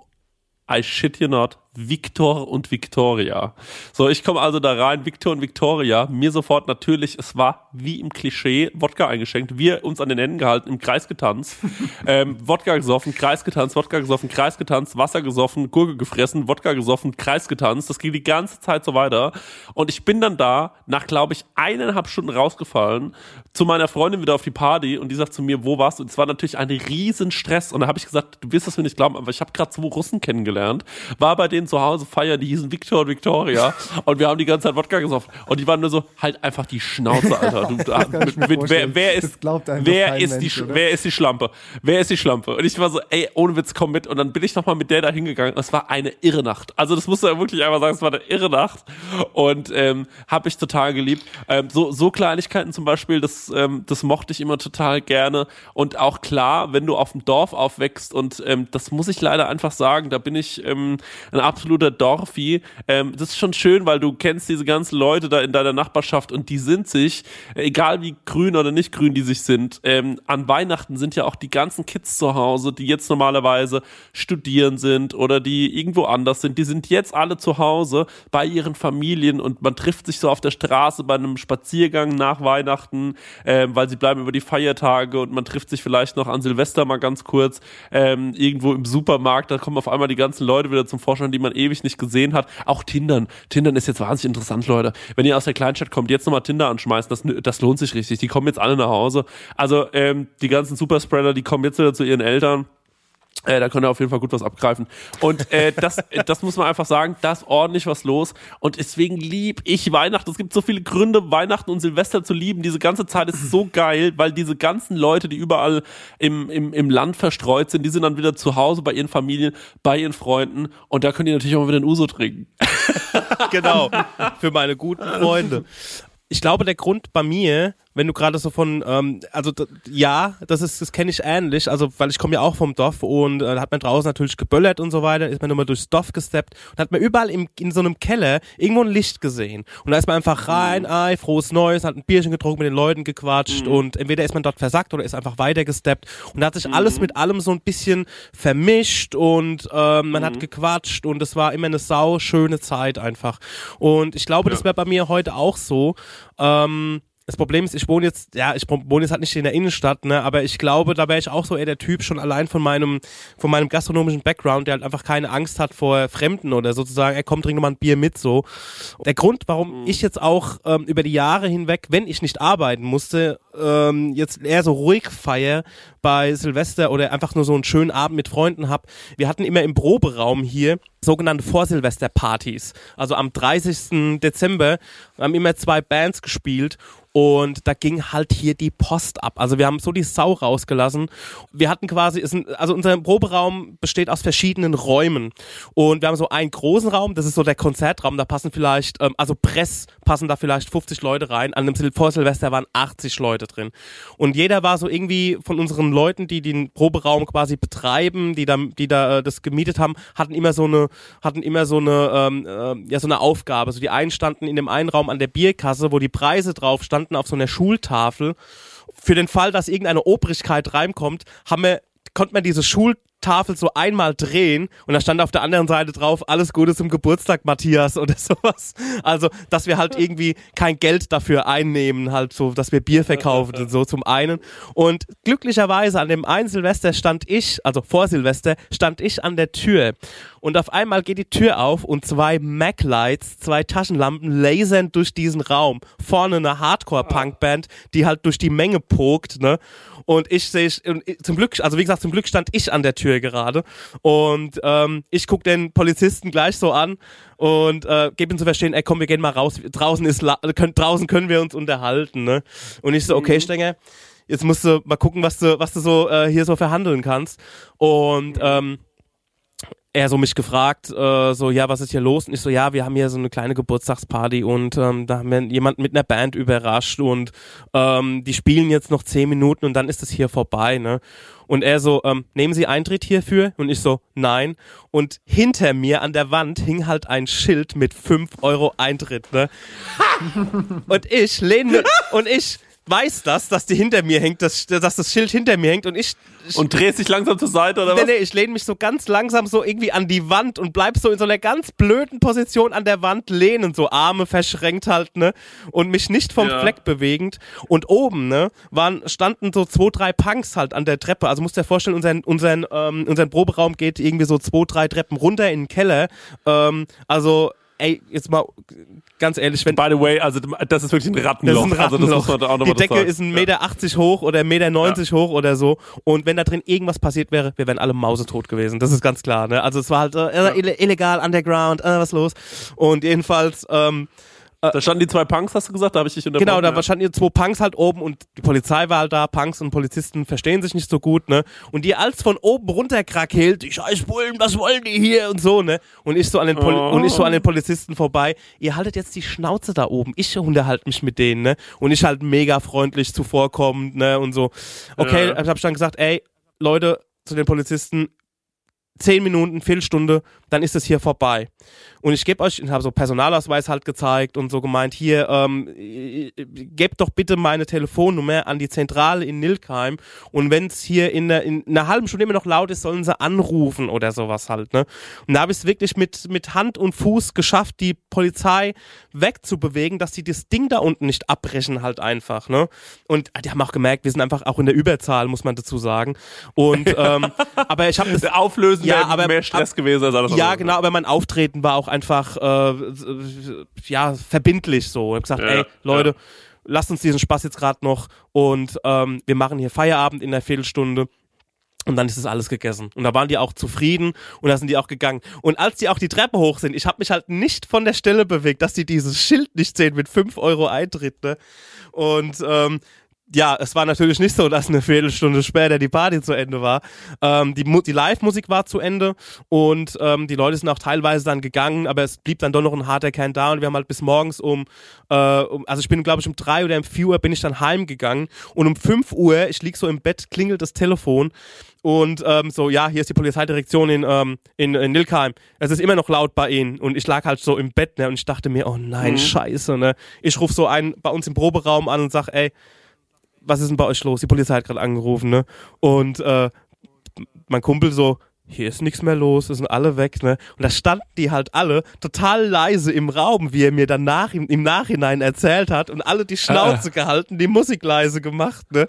[SPEAKER 8] I shit you not, Victor und Victoria. So, ich komme also da rein, Victor und Victoria, mir sofort natürlich, es war wie im Klischee, Wodka eingeschenkt, wir uns an den Händen gehalten, im Kreis getanzt, ähm, Wodka gesoffen, Kreis getanzt, Wodka gesoffen, Kreis getanzt, Wasser gesoffen, Gurke gefressen, Wodka gesoffen, Kreis getanzt, das ging die ganze Zeit so weiter. Und ich bin dann da, nach glaube ich eineinhalb Stunden rausgefallen, zu meiner Freundin wieder auf die Party und die sagt zu mir, wo warst du? Und es war natürlich ein riesen Stress und da habe ich gesagt, du wirst das mir nicht glauben, aber ich habe gerade zwei Russen kennengelernt, war bei denen zu Hause feiern, die hießen Victor und Victoria und wir haben die ganze Zeit Wodka gesoffen und die waren nur so, halt einfach die Schnauze, Alter. Du, mit, mit, wer, wer ist, wer ist Mensch, die, oder? wer ist die Schlampe? Wer ist die Schlampe? Und ich war so, ey, ohne Witz, komm mit und dann bin ich nochmal mit der da hingegangen. Es war eine irre Nacht. Also das musst du ja wirklich einfach sagen, es war eine irre Nacht und ähm, habe ich total geliebt. Ähm, so, so Kleinigkeiten zum Beispiel, das, ähm, das mochte mochte ich immer total gerne. Und auch klar, wenn du auf dem Dorf aufwächst, und ähm, das muss ich leider einfach sagen, da bin ich ähm, ein absoluter Dorfi. Ähm, das ist schon schön, weil du kennst diese ganzen Leute da in deiner Nachbarschaft und die sind sich, egal wie grün oder nicht grün die sich sind, ähm, an Weihnachten sind ja auch die ganzen Kids zu Hause, die jetzt normalerweise studieren sind oder die irgendwo anders sind, die sind jetzt alle zu Hause bei ihren Familien und man trifft sich so auf der Straße bei einem Spaziergang nach Weihnachten, ähm, weil sie bleiben bleiben über die Feiertage und man trifft sich vielleicht noch an Silvester mal ganz kurz ähm, irgendwo im Supermarkt. Da kommen auf einmal die ganzen Leute wieder zum Vorschein, die man ewig nicht gesehen hat. Auch Tindern. Tindern ist jetzt wahnsinnig interessant, Leute. Wenn ihr aus der Kleinstadt kommt, jetzt nochmal Tinder anschmeißen, das, das lohnt sich richtig. Die kommen jetzt alle nach Hause. Also ähm, die ganzen Superspreader, die kommen jetzt wieder zu ihren Eltern äh, da könnt ihr auf jeden Fall gut was abgreifen. Und äh, das, das muss man einfach sagen, da ist ordentlich was los. Und deswegen lieb ich Weihnachten. Es gibt so viele Gründe, Weihnachten und Silvester zu lieben. Diese ganze Zeit ist so geil, weil diese ganzen Leute, die überall im, im, im Land verstreut sind, die sind dann wieder zu Hause bei ihren Familien, bei ihren Freunden. Und da könnt ihr natürlich auch mal wieder ein Uso trinken.
[SPEAKER 7] genau, für meine guten Freunde. Ich glaube, der Grund bei mir, wenn du gerade so von, ähm, also ja, das ist, das kenne ich ähnlich, also weil ich komme ja auch vom Dorf und äh, da hat man draußen natürlich geböllert und so weiter, ist man nochmal durchs Dorf gesteppt und hat man überall im, in so einem Keller irgendwo ein Licht gesehen. Und da ist man einfach rein, ei, frohes Neues, hat ein Bierchen getrunken, mit den Leuten gequatscht und entweder ist man dort versackt oder ist einfach weitergesteppt und da hat sich alles mit allem so ein bisschen vermischt und ähm, man hat gequatscht und es war immer eine sau schöne Zeit einfach. Und ich glaube, das wäre bei mir heute auch so. Ähm, das Problem ist, ich wohne jetzt, ja, ich wohne jetzt halt nicht in der Innenstadt, ne, aber ich glaube, da wäre ich auch so eher der Typ schon allein von meinem, von meinem gastronomischen Background, der halt einfach keine Angst hat vor Fremden oder sozusagen, er kommt, trink mal ein Bier mit, so. Der Grund, warum ich jetzt auch ähm, über die Jahre hinweg, wenn ich nicht arbeiten musste, ähm, jetzt eher so ruhig feier bei Silvester oder einfach nur so einen schönen Abend mit Freunden hab. Wir hatten immer im Proberaum hier sogenannte Vorsilvester-Partys. Also am 30. Dezember haben immer zwei Bands gespielt und da ging halt hier die Post ab. Also wir haben so die Sau rausgelassen. Wir hatten quasi, also unser Proberaum besteht aus verschiedenen Räumen. Und wir haben so einen großen Raum, das ist so der Konzertraum, da passen vielleicht, ähm, also Press passen da vielleicht 50 Leute rein. An dem Sil vor Silvester waren 80 Leute drin. Und jeder war so irgendwie von unseren Leuten, die den Proberaum quasi betreiben, die da, die da äh, das gemietet haben, hatten immer so eine, hatten immer so eine, ähm, äh, ja so eine Aufgabe. So die einen standen in dem einen Raum an der Bierkasse, wo die Preise drauf standen auf so einer Schultafel. Für den Fall, dass irgendeine Obrigkeit reinkommt, haben wir, konnte man diese Schultafel so einmal drehen und da stand auf der anderen Seite drauf, alles Gute zum Geburtstag, Matthias oder sowas. Also, dass wir halt irgendwie kein Geld dafür einnehmen, halt so, dass wir Bier verkaufen und so zum einen. Und glücklicherweise an dem einen Silvester stand ich, also vor Silvester, stand ich an der Tür. Und auf einmal geht die Tür auf und zwei Mac-Lights, zwei Taschenlampen lasern durch diesen Raum. Vorne eine Hardcore-Punk-Band, die halt durch die Menge pokt, ne? Und ich sehe, zum Glück, also wie gesagt, zum Glück stand ich an der Tür gerade. Und ähm, ich guck den Polizisten gleich so an und äh, gebe ihm zu verstehen, ey komm, wir gehen mal raus. Draußen ist la können, draußen können wir uns unterhalten, ne? Und ich so, okay, Stenger, jetzt musst du mal gucken, was du, was du so äh, hier so verhandeln kannst. Und ähm, er so mich gefragt, äh, so, ja, was ist hier los? Und ich so, ja, wir haben hier so eine kleine Geburtstagsparty und ähm, da haben wir jemanden mit einer Band überrascht und ähm, die spielen jetzt noch zehn Minuten und dann ist es hier vorbei, ne? Und er so, ähm, nehmen Sie Eintritt hierfür? Und ich so, nein. Und hinter mir an der Wand hing halt ein Schild mit 5 Euro Eintritt, ne? und ich lehne und ich weiß das, dass die hinter mir hängt, dass, dass das Schild hinter mir hängt und ich, ich
[SPEAKER 8] Und drehst dich langsam zur Seite oder
[SPEAKER 7] Nee,
[SPEAKER 8] was?
[SPEAKER 7] nee, ich lehne mich so ganz langsam so irgendwie an die Wand und bleib so in so einer ganz blöden Position an der Wand lehnen, so Arme verschränkt halt, ne? Und mich nicht vom
[SPEAKER 8] Ja.
[SPEAKER 7] Fleck bewegend. Und oben, ne, waren, standen so zwei, drei Punks halt an der Treppe. Also musst dir vorstellen, unseren, unseren, ähm, unseren Proberaum geht irgendwie so zwei, drei Treppen runter in den Keller. Ähm, also, ey, jetzt mal ganz ehrlich, wenn
[SPEAKER 8] By the way, also das ist wirklich ein
[SPEAKER 7] das
[SPEAKER 8] Rattenloch.
[SPEAKER 7] ist ein
[SPEAKER 8] Also das
[SPEAKER 7] Die Decke ist 1,80 Meter hoch oder 1,90 Meter hoch oder so. Und wenn da drin irgendwas passiert wäre, wir wären alle mausetot gewesen. Das ist ganz klar. Ne? Also es war halt äh, ille- illegal, underground, äh, was los. Und jedenfalls, ähm,
[SPEAKER 8] Da standen die zwei Punks, hast du gesagt? Da habe ich dich unterbrochen.
[SPEAKER 7] genau, da
[SPEAKER 8] ja.
[SPEAKER 7] standen zwei Punks halt oben und die Polizei war halt da. Punks und Polizisten verstehen sich nicht so gut, ne? Und die als von oben runterkrakelt, die Scheißbullen, was wollen die hier und so, ne? Und ich so an den Poli
[SPEAKER 8] Oh.
[SPEAKER 7] und ich so an den Polizisten vorbei. Ihr haltet jetzt die Schnauze da oben. Ich unterhalte mich mit denen, ne? Und ich halt mega freundlich zuvorkommend, ne? Und so. Okay,
[SPEAKER 8] Ja.
[SPEAKER 7] ich hab dann gesagt, ey, Leute, zu den Polizisten, zehn Minuten, Viertelstunde, dann ist es hier vorbei. Und ich gebe euch, ich habe so Personalausweis halt gezeigt und so gemeint, hier, ähm, äh, äh, gebt doch bitte meine Telefonnummer an die Zentrale in Nilkheim und wenn es hier in, der, in einer halben Stunde immer noch laut ist, sollen sie anrufen oder sowas halt, ne? Und da habe ich es wirklich mit, mit Hand und Fuß geschafft, die Polizei wegzubewegen, dass sie das Ding da unten nicht abbrechen halt einfach, ne? Und äh, die haben auch gemerkt, wir sind einfach auch in der Überzahl, muss man dazu sagen. Und, ähm, aber ich habe das
[SPEAKER 8] Auflösen
[SPEAKER 7] Ja, aber-
[SPEAKER 8] mehr Stress gewesen als alles
[SPEAKER 7] ja, genau, aber mein Auftreten war auch einfach äh, ja verbindlich so. Ich hab gesagt,
[SPEAKER 8] Ja,
[SPEAKER 7] ey, Leute,
[SPEAKER 8] ja.
[SPEAKER 7] lasst uns diesen Spaß jetzt gerade noch und ähm, wir machen hier Feierabend in einer Viertelstunde. Und dann ist das alles gegessen. Und da waren die auch zufrieden und da sind die auch gegangen. Und als die auch die Treppe hoch sind, ich habe mich halt nicht von der Stelle bewegt, dass die dieses Schild nicht sehen mit 5 Euro Eintritt. Ne? Und ähm, ja, es war natürlich nicht so, dass eine Viertelstunde später die Party zu Ende war. Ähm, die die Live-Musik war zu Ende und ähm, die Leute sind auch teilweise dann gegangen, aber es blieb dann doch noch ein harter Kern da und wir haben halt bis morgens um, äh, um also ich bin glaube ich um drei oder um vier Uhr bin ich dann heimgegangen und um fünf Uhr, ich lieg so im Bett, klingelt das Telefon und ähm, so, ja, hier ist die Polizeidirektion in, ähm, in, in Nilkheim. Es ist immer noch laut bei Ihnen. Und ich lag halt so im Bett, ne, und ich dachte mir, oh nein,
[SPEAKER 8] Mhm.
[SPEAKER 7] scheiße, ne. Ich rufe so einen bei uns im Proberaum an und sag, ey, was ist denn bei euch los? Die Polizei hat gerade angerufen, ne? Und äh, mein Kumpel so, hier ist nichts mehr los, es sind alle weg, ne? Und da standen die halt alle total leise im Raum, wie er mir dann nach, im, im Nachhinein erzählt hat und alle die Schnauze gehalten, die Musik leise gemacht, ne?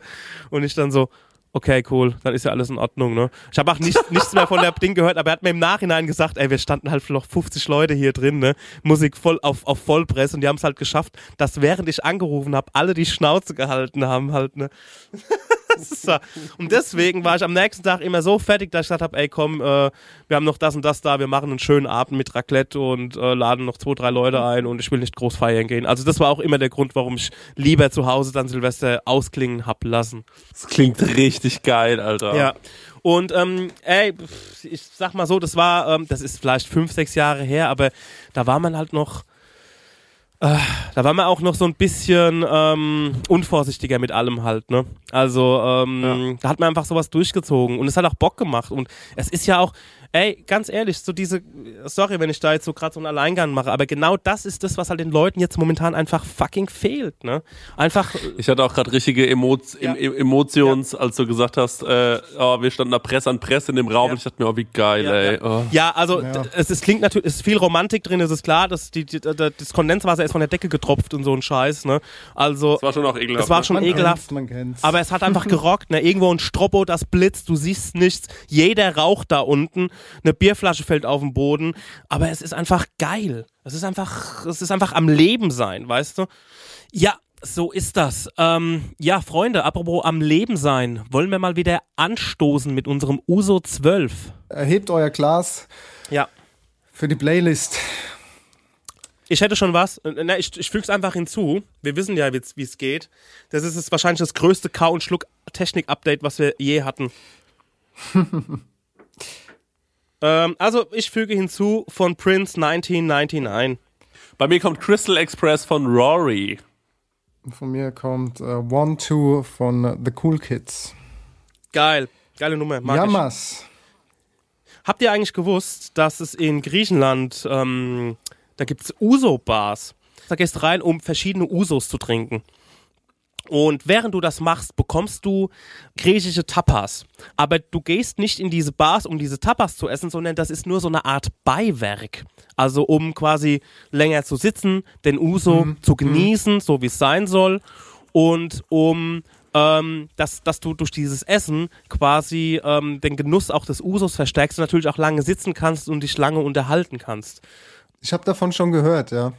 [SPEAKER 7] Und ich dann so, okay, cool, dann ist ja alles in Ordnung, ne? Ich habe auch nicht, nichts mehr von der Ding gehört, aber er hat mir im Nachhinein gesagt, ey, wir standen halt noch 50 Leute hier drin, ne? Musik voll auf, auf Vollpress und die haben es halt geschafft, dass während ich angerufen habe, alle die Schnauze gehalten haben halt, ne? So. Und deswegen war ich am nächsten Tag immer so fertig, dass ich gesagt habe, ey komm, äh, wir haben noch das und das da, wir machen einen schönen Abend mit Raclette und äh, laden noch zwei, drei Leute ein und ich will nicht groß feiern gehen. Also das war auch immer der Grund, warum ich lieber zu Hause dann Silvester ausklingen hab lassen.
[SPEAKER 8] Das klingt richtig geil, Alter.
[SPEAKER 7] Ja. Und ähm, ey, ich sag mal so, das war, ähm, das ist vielleicht fünf, sechs Jahre her, aber da war man halt noch, da war man auch noch so ein bisschen ähm, unvorsichtiger mit allem halt, ne? Also ähm, da hat man einfach sowas durchgezogen und es hat auch Bock gemacht und es ist ja auch, ey, ganz ehrlich, so diese, sorry, wenn ich da jetzt so gerade so einen Alleingang mache, aber genau das ist das, was halt den Leuten jetzt momentan einfach fucking fehlt, ne? Einfach,
[SPEAKER 8] Ich hatte auch gerade richtige Emo
[SPEAKER 7] Ja.
[SPEAKER 8] em em Emotions, als du gesagt hast, äh, oh, wir standen da Press an Press in dem Raum
[SPEAKER 7] Ja.
[SPEAKER 8] und ich dachte mir, oh, wie geil,
[SPEAKER 7] Ja,
[SPEAKER 8] ey.
[SPEAKER 7] ja.
[SPEAKER 8] Oh.
[SPEAKER 7] Ja, also es, es klingt natürlich, es ist viel Romantik drin, es ist klar, dass die, die, die, das Kondenswasser ist von der Decke getropft und so ein Scheiß, ne? Also
[SPEAKER 8] Das war schon auch ekelhaft.
[SPEAKER 7] es war
[SPEAKER 8] ne?
[SPEAKER 7] schon
[SPEAKER 3] Man
[SPEAKER 7] ekelhaft.
[SPEAKER 3] kennt's, man kennt's.
[SPEAKER 7] Aber es hat einfach gerockt, ne? Irgendwo ein Stroppo, das blitzt, du siehst nichts, jeder raucht da unten, eine Bierflasche fällt auf den Boden, aber es ist einfach geil. Es ist einfach, es ist einfach am Leben sein, weißt du? Ja, so ist das. Ähm, ja, Freunde, apropos am Leben sein, wollen wir mal wieder anstoßen mit unserem Uso 12.
[SPEAKER 3] Erhebt euer Glas
[SPEAKER 7] Ja.
[SPEAKER 3] für die Playlist.
[SPEAKER 7] Ich hätte schon was. Äh, Na, ich ich füge es einfach hinzu. Wir wissen ja, wie es geht. Das ist wahrscheinlich das größte Kau- und Schluck-Technik-Update, was wir je hatten. ähm, also, ich füge hinzu von Prince 1999.
[SPEAKER 8] Bei mir kommt Crystal Express von Rory.
[SPEAKER 3] Von mir kommt äh, One Two von The Cool Kids.
[SPEAKER 7] Geil. Geile Nummer. Mag ich.
[SPEAKER 3] Jammers.
[SPEAKER 7] Habt ihr eigentlich gewusst, dass es in Griechenland, ähm, da gibt es Uso-Bars. Da gehst du rein, um verschiedene Usos zu trinken. Und während du das machst, bekommst du griechische Tapas. Aber du gehst nicht in diese Bars, um diese Tapas zu essen, sondern das ist nur so eine Art Beiwerk. Also um quasi länger zu sitzen, den Uso zu genießen, so wie es sein soll. Und um ähm, dass, dass du durch dieses Essen quasi ähm, den Genuss auch des Usos verstärkst und natürlich auch lange sitzen kannst und dich lange unterhalten kannst.
[SPEAKER 3] Ich habe davon schon gehört, ja.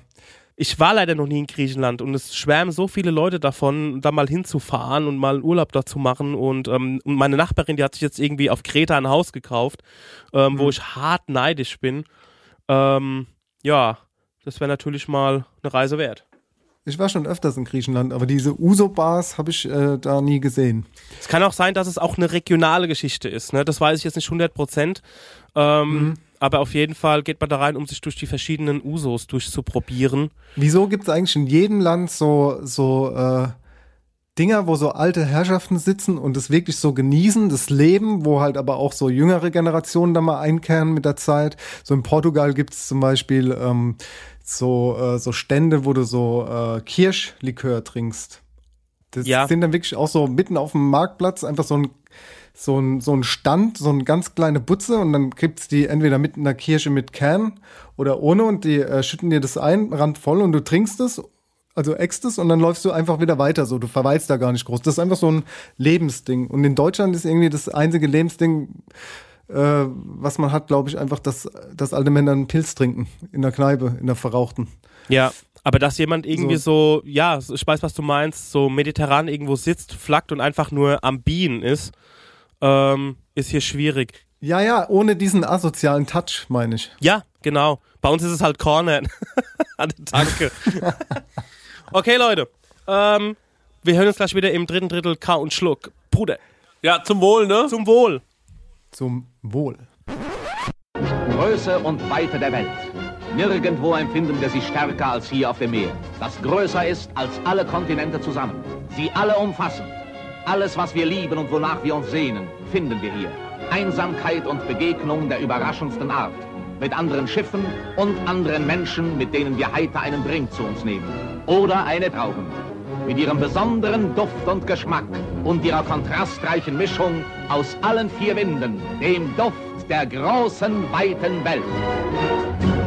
[SPEAKER 7] Ich war leider noch nie in Griechenland und es schwärmen so viele Leute davon, da mal hinzufahren und mal Urlaub dort zu machen. Und, ähm, und meine Nachbarin, die hat sich jetzt irgendwie auf Kreta ein Haus gekauft, ähm, wo ich hart neidisch bin. Ähm, ja, das wäre natürlich mal eine Reise wert.
[SPEAKER 3] Ich war schon öfters in Griechenland, aber diese Uso-Bars habe ich äh, da nie gesehen.
[SPEAKER 7] Es kann auch sein, dass es auch eine regionale Geschichte ist. Ne? Das weiß ich jetzt nicht 100 Prozent. Ähm, Aber auf jeden Fall geht man da rein, um sich durch die verschiedenen Usos durchzuprobieren.
[SPEAKER 3] Wieso gibt es eigentlich in jedem Land so, so äh, Dinger, wo so alte Herrschaften sitzen und es wirklich so genießen, das Leben, wo halt aber auch so jüngere Generationen da mal einkehren mit der Zeit. So in Portugal gibt es zum Beispiel ähm, so, äh, so Stände, wo du so äh, Kirschlikör trinkst. Das
[SPEAKER 7] Ja.
[SPEAKER 3] sind dann wirklich auch so mitten auf dem Marktplatz einfach so ein so ein, so ein Stand, so eine ganz kleine Butze und dann gibt's die entweder mit einer Kirsche mit Kern oder ohne und die äh, schütten dir das ein, randvoll und du trinkst es, also äxt es und dann läufst du einfach wieder weiter so, du verweilst da gar nicht groß. Das ist einfach so ein Lebensding und in Deutschland ist irgendwie das einzige Lebensding, äh, was man hat, glaube ich, einfach, dass, dass alte Männer einen Pilz trinken in der Kneipe, in der verrauchten.
[SPEAKER 7] Ja, aber dass jemand irgendwie so, ja, ich weiß, was du meinst, so mediterran irgendwo sitzt, flackt und einfach nur am Bienen ist, ähm, ist hier schwierig.
[SPEAKER 3] Ja, ja, ohne diesen asozialen Touch, meine ich.
[SPEAKER 7] Ja, genau. Bei uns ist es halt an der Tanke. okay, Leute. Ähm, Wir hören uns gleich wieder im dritten Drittel K und Schluck. Bruder.
[SPEAKER 8] Ja, zum Wohl, ne?
[SPEAKER 7] Zum Wohl.
[SPEAKER 3] Zum Wohl.
[SPEAKER 10] Größe und Weite der Welt. Nirgendwo empfinden wir sie stärker als hier auf dem Meer, das größer ist als alle Kontinente zusammen. Sie alle umfassen. Alles, was wir lieben und wonach wir uns sehnen, finden wir hier. Einsamkeit und Begegnung der überraschendsten Art. Mit anderen Schiffen und anderen Menschen, mit denen wir heiter einen Drink zu uns nehmen. Oder eine brauchen. Mit ihrem besonderen Duft und Geschmack und ihrer kontrastreichen Mischung aus allen vier Winden, dem Duft der großen, weiten Welt.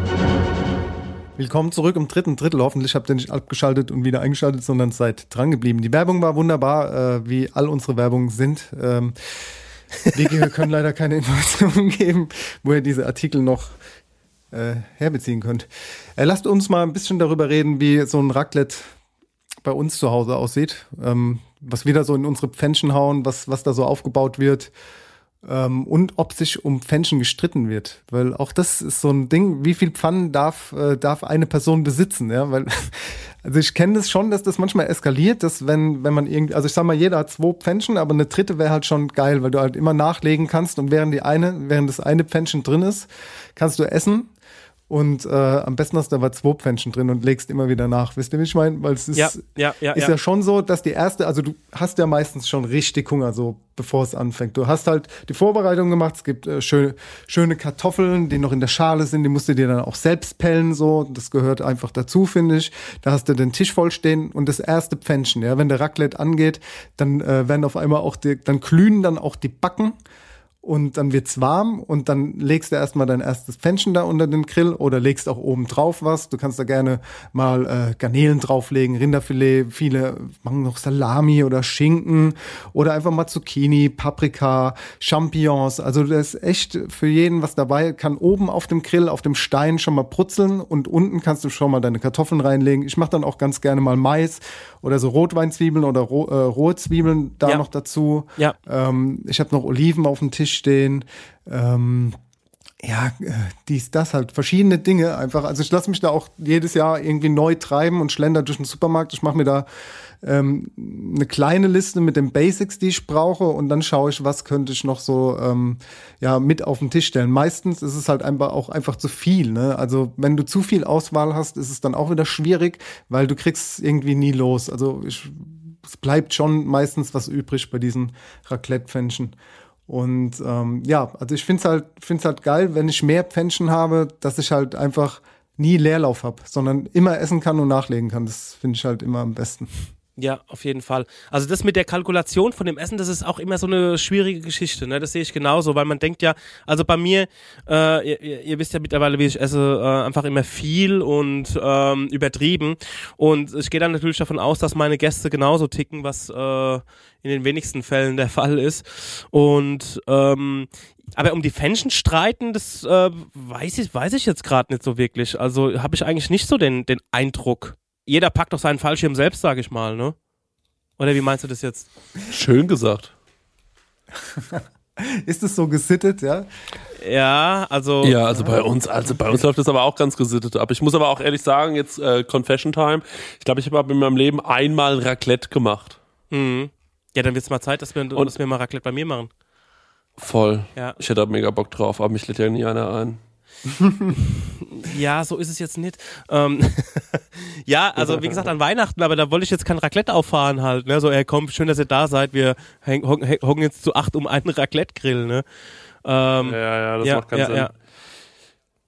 [SPEAKER 3] Willkommen zurück im dritten Drittel. Hoffentlich habt ihr nicht abgeschaltet und wieder eingeschaltet, sondern seid dran geblieben. Die Werbung war wunderbar, äh, wie all unsere Werbungen sind. Ähm, wir können leider keine Informationen geben, wo ihr diese Artikel noch äh, herbeziehen könnt. Äh, lasst uns mal ein bisschen darüber reden, wie so ein Raclette bei uns zu Hause aussieht. Ähm, was wir da so in unsere Pfännchen hauen, was, was da so aufgebaut wird. Ähm, und ob sich um Pfännchen gestritten wird. Weil auch das ist so ein Ding, wie viel Pfannen darf, äh, darf eine Person besitzen, ja, weil, also ich kenne das schon, dass das manchmal eskaliert, dass wenn, wenn man irgendwie, also ich sag mal, jeder hat zwei Pfännchen, aber eine dritte wäre halt schon geil, weil du halt immer nachlegen kannst und während die eine, während das eine Pfännchen drin ist, kannst du essen und äh, am besten hast du aber zwei Pfännchen drin und legst immer wieder nach. Wisst ihr, wie ich meine? Weil es ist,
[SPEAKER 7] Ja, ja, ja,
[SPEAKER 3] ist
[SPEAKER 7] ja.
[SPEAKER 3] schon so, dass die erste, also du hast ja meistens schon richtig Hunger, so bevor es anfängt. Du hast halt die Vorbereitung gemacht, es gibt äh, schöne, schöne Kartoffeln, die noch in der Schale sind, die musst du dir dann auch selbst pellen, so. Das gehört einfach dazu, finde ich. Da hast du den Tisch voll stehen und das erste Pfännchen, ja. Wenn der Raclette angeht, dann äh, werden auf einmal auch die, dann glühen dann auch die Backen und dann wird's warm und dann legst du erstmal dein erstes Pfännchen da unter den Grill oder legst auch oben drauf was. Du kannst da gerne mal äh, Garnelen drauflegen, Rinderfilet, viele machen noch Salami oder Schinken oder einfach mal Zucchini, Paprika, Champignons. Also da ist echt für jeden was dabei. Kann oben auf dem Grill, auf dem Stein schon mal brutzeln und unten kannst du schon mal deine Kartoffeln reinlegen. Ich mache dann auch ganz gerne mal Mais oder so Rotweinzwiebeln oder roh, äh, rohe Zwiebeln da
[SPEAKER 7] Ja.
[SPEAKER 3] noch dazu.
[SPEAKER 7] Ja.
[SPEAKER 3] Ähm, ich habe noch Oliven auf dem Tisch stehen. Ähm, ja, äh, dies, das halt, verschiedene Dinge einfach. Also ich lasse mich da auch jedes Jahr irgendwie neu treiben und schlender durch den Supermarkt. Ich mache mir da ähm, eine kleine Liste mit den Basics, die ich brauche und dann schaue ich, was könnte ich noch so ähm, ja mit auf den Tisch stellen. Meistens ist es halt einfach auch einfach zu viel. Ne? Also wenn du zu viel Auswahl hast, ist es dann auch wieder schwierig, weil du kriegst irgendwie nie los. Also ich, es bleibt schon meistens was übrig bei diesen Raclette-Pfännchen. Und ähm, ja, also ich finde es halt, find's halt geil, wenn ich mehr Pfännchen habe, dass ich halt einfach nie Leerlauf habe, sondern immer essen kann und nachlegen kann. Das finde ich halt immer am besten.
[SPEAKER 7] Ja, auf jeden Fall. Also das mit der Kalkulation von dem Essen, das ist auch immer so eine schwierige Geschichte. Ne? Das sehe ich genauso, weil man denkt ja, also bei mir, äh, ihr, ihr wisst ja mittlerweile, wie ich esse, äh, einfach immer viel und ähm, übertrieben. Und ich gehe dann natürlich davon aus, dass meine Gäste genauso ticken, was äh, in den wenigsten Fällen der Fall ist. Und ähm, aber um die Pfännchen streiten, das äh, weiß ich, weiß ich jetzt gerade nicht so wirklich. Also habe ich eigentlich nicht so den, den Eindruck. Jeder packt doch seinen Fallschirm selbst, sage ich mal, ne? Oder wie meinst du das jetzt?
[SPEAKER 8] Schön gesagt.
[SPEAKER 3] Ist es so gesittet, ja?
[SPEAKER 7] Ja, also.
[SPEAKER 8] Ja, also bei uns, also bei uns läuft das aber auch ganz gesittet ab. Ich muss aber auch ehrlich sagen, jetzt äh, Confession Time. Ich glaube, ich habe in meinem Leben einmal ein Raclette gemacht.
[SPEAKER 7] Mhm. Ja, dann wird's mal Zeit, dass wir, dass wir mal Raclette bei mir machen.
[SPEAKER 8] Voll.
[SPEAKER 7] Ja.
[SPEAKER 8] Ich hätte da mega Bock drauf, aber mich lädt ja nie einer ein.
[SPEAKER 7] Ja, so ist es jetzt nicht. Ähm, ja, also wie gesagt, an Weihnachten, aber da wollte ich jetzt kein Raclette auffahren halt. Ne? So, ey, komm, schön, dass ihr da seid. Wir hocken jetzt zu acht um einen Raclette-Grill. Ne? Ähm,
[SPEAKER 8] Ja, ja, das
[SPEAKER 7] ja,
[SPEAKER 8] macht keinen
[SPEAKER 7] ja,
[SPEAKER 8] Sinn.
[SPEAKER 7] ja.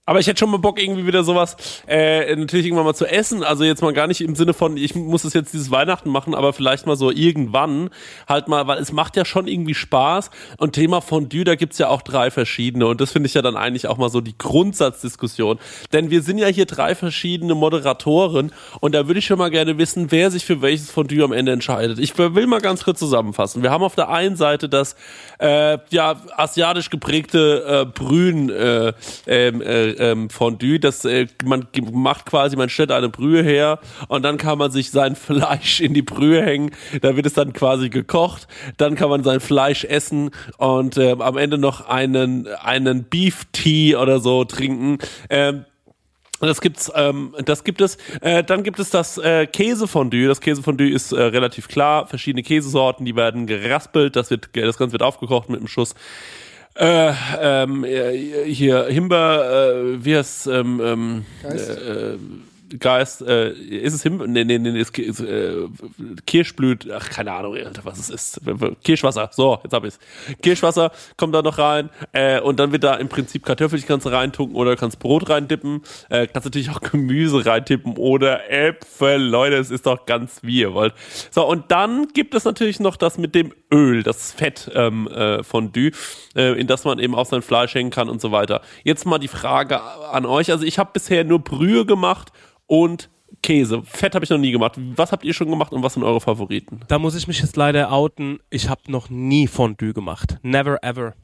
[SPEAKER 8] Aber ich hätte schon mal Bock, irgendwie wieder sowas, äh, natürlich irgendwann mal zu essen. Also jetzt mal gar nicht im Sinne von, ich muss es jetzt dieses Weihnachten machen, aber vielleicht mal so irgendwann halt mal, weil es macht ja schon irgendwie Spaß. Und Thema Fondue, da gibt's ja auch drei verschiedene. Und das finde ich ja dann eigentlich auch mal so die Grundsatzdiskussion. Denn wir sind ja hier drei verschiedene Moderatoren. Und da würde ich schon mal gerne wissen, wer sich für welches Fondue am Ende entscheidet. Ich will mal ganz kurz zusammenfassen. Wir haben auf der einen Seite das, äh, ja, asiatisch geprägte äh, Brühen, äh, ähm, äh, ähm, Fondue, das äh, man macht quasi, man stellt eine Brühe her und dann kann man sich sein Fleisch in die Brühe hängen, da wird es dann quasi gekocht, dann kann man sein Fleisch essen und ähm, am Ende noch einen einen Beef Tea oder so trinken. Ähm, Das gibt's, ähm, das gibt es. Äh, dann gibt es das äh, Käsefondue. Das Käsefondue ist äh, relativ klar. Verschiedene Käsesorten, die werden geraspelt. Das wird, das Ganze wird aufgekocht mit einem Schuss. Äh, ähm, äh, hier Himbeer, äh, wie heißt ähm, ähm, äh, äh, Geist, äh, ist es Himbeer? Nee, nee, nee, ist, ist äh, Kirschblüt, ach, keine Ahnung, Alter, was es ist. Kirschwasser, so, jetzt hab ich's. Kirschwasser kommt da noch rein äh, und dann wird da im Prinzip Kartoffeln kannst du reintunken oder kannst Brot reindippen, äh, kannst natürlich auch Gemüse reintippen oder Äpfel, Leute, es ist doch ganz wie ihr wollt. So, und dann gibt es natürlich noch das mit dem Öl, das Fett ähm, äh, Fondue, äh, in das man eben auch sein Fleisch hängen kann und so weiter. Jetzt mal die Frage an euch, also ich habe bisher nur Brühe gemacht und Käse. Fett habe ich noch nie gemacht. Was habt ihr schon gemacht und was sind eure Favoriten?
[SPEAKER 7] Da muss ich mich jetzt leider outen. Ich habe noch nie Fondue gemacht. Never ever.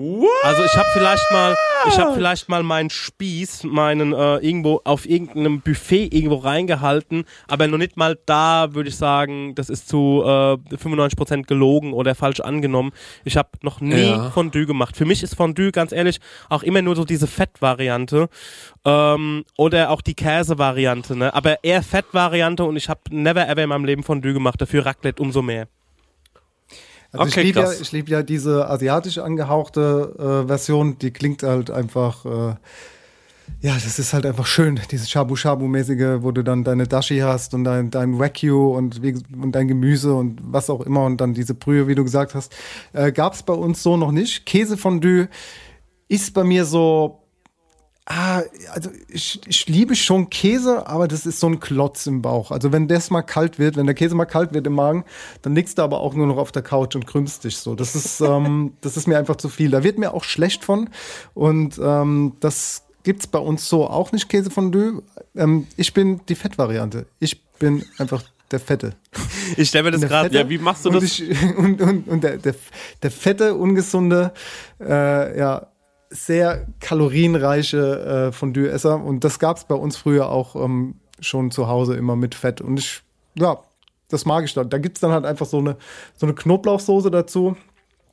[SPEAKER 8] What?
[SPEAKER 7] Also ich habe vielleicht mal, ich habe vielleicht mal meinen Spieß, meinen äh, irgendwo auf irgendeinem Buffet irgendwo reingehalten, aber noch nicht mal da würde ich sagen, das ist zu äh, 95% gelogen oder falsch angenommen. Ich habe noch nie
[SPEAKER 8] Ja.
[SPEAKER 7] Fondue gemacht. Für mich ist Fondue ganz ehrlich auch immer nur so diese Fettvariante ähm, oder auch die Käsevariante, ne? Aber eher Fettvariante und ich habe never ever in meinem Leben Fondue gemacht. Dafür Raclette umso mehr.
[SPEAKER 3] Also
[SPEAKER 8] Okay,
[SPEAKER 3] ich liebe ja, ich lieb ja diese asiatisch angehauchte äh, Version, die klingt halt einfach, äh, ja, das ist halt einfach schön, dieses Shabu-Shabu-mäßige, wo du dann deine Dashi hast und dein, dein Wagyu und, und dein Gemüse und was auch immer und dann diese Brühe, wie du gesagt hast. Äh, Gab es bei uns so noch nicht. Käsefondue ist bei mir so, Ah, also ich, ich liebe schon Käse, aber das ist so ein Klotz im Bauch. Also wenn das mal kalt wird, wenn der Käse mal kalt wird im Magen, dann liegst du aber auch nur noch auf der Couch und krümmst dich so. Das ist, ähm, das ist mir einfach zu viel. Da wird mir auch schlecht von. Und ähm, das gibt's bei uns so auch nicht, Käsefondue. Ähm, ich bin die Fettvariante. Ich bin einfach der Fette.
[SPEAKER 7] Ich stelle mir das gerade.
[SPEAKER 8] Ja, wie machst du
[SPEAKER 3] und
[SPEAKER 8] das?
[SPEAKER 3] Ich, und, und, und der, der, der fette, ungesunde, äh, ja, sehr kalorienreiche äh, Fondue-Esser. Und das gab's bei uns früher auch ähm, schon zu Hause immer mit Fett. Und ich, ja, das mag ich dann. Da gibt's dann halt einfach so eine, so eine Knoblauchsoße dazu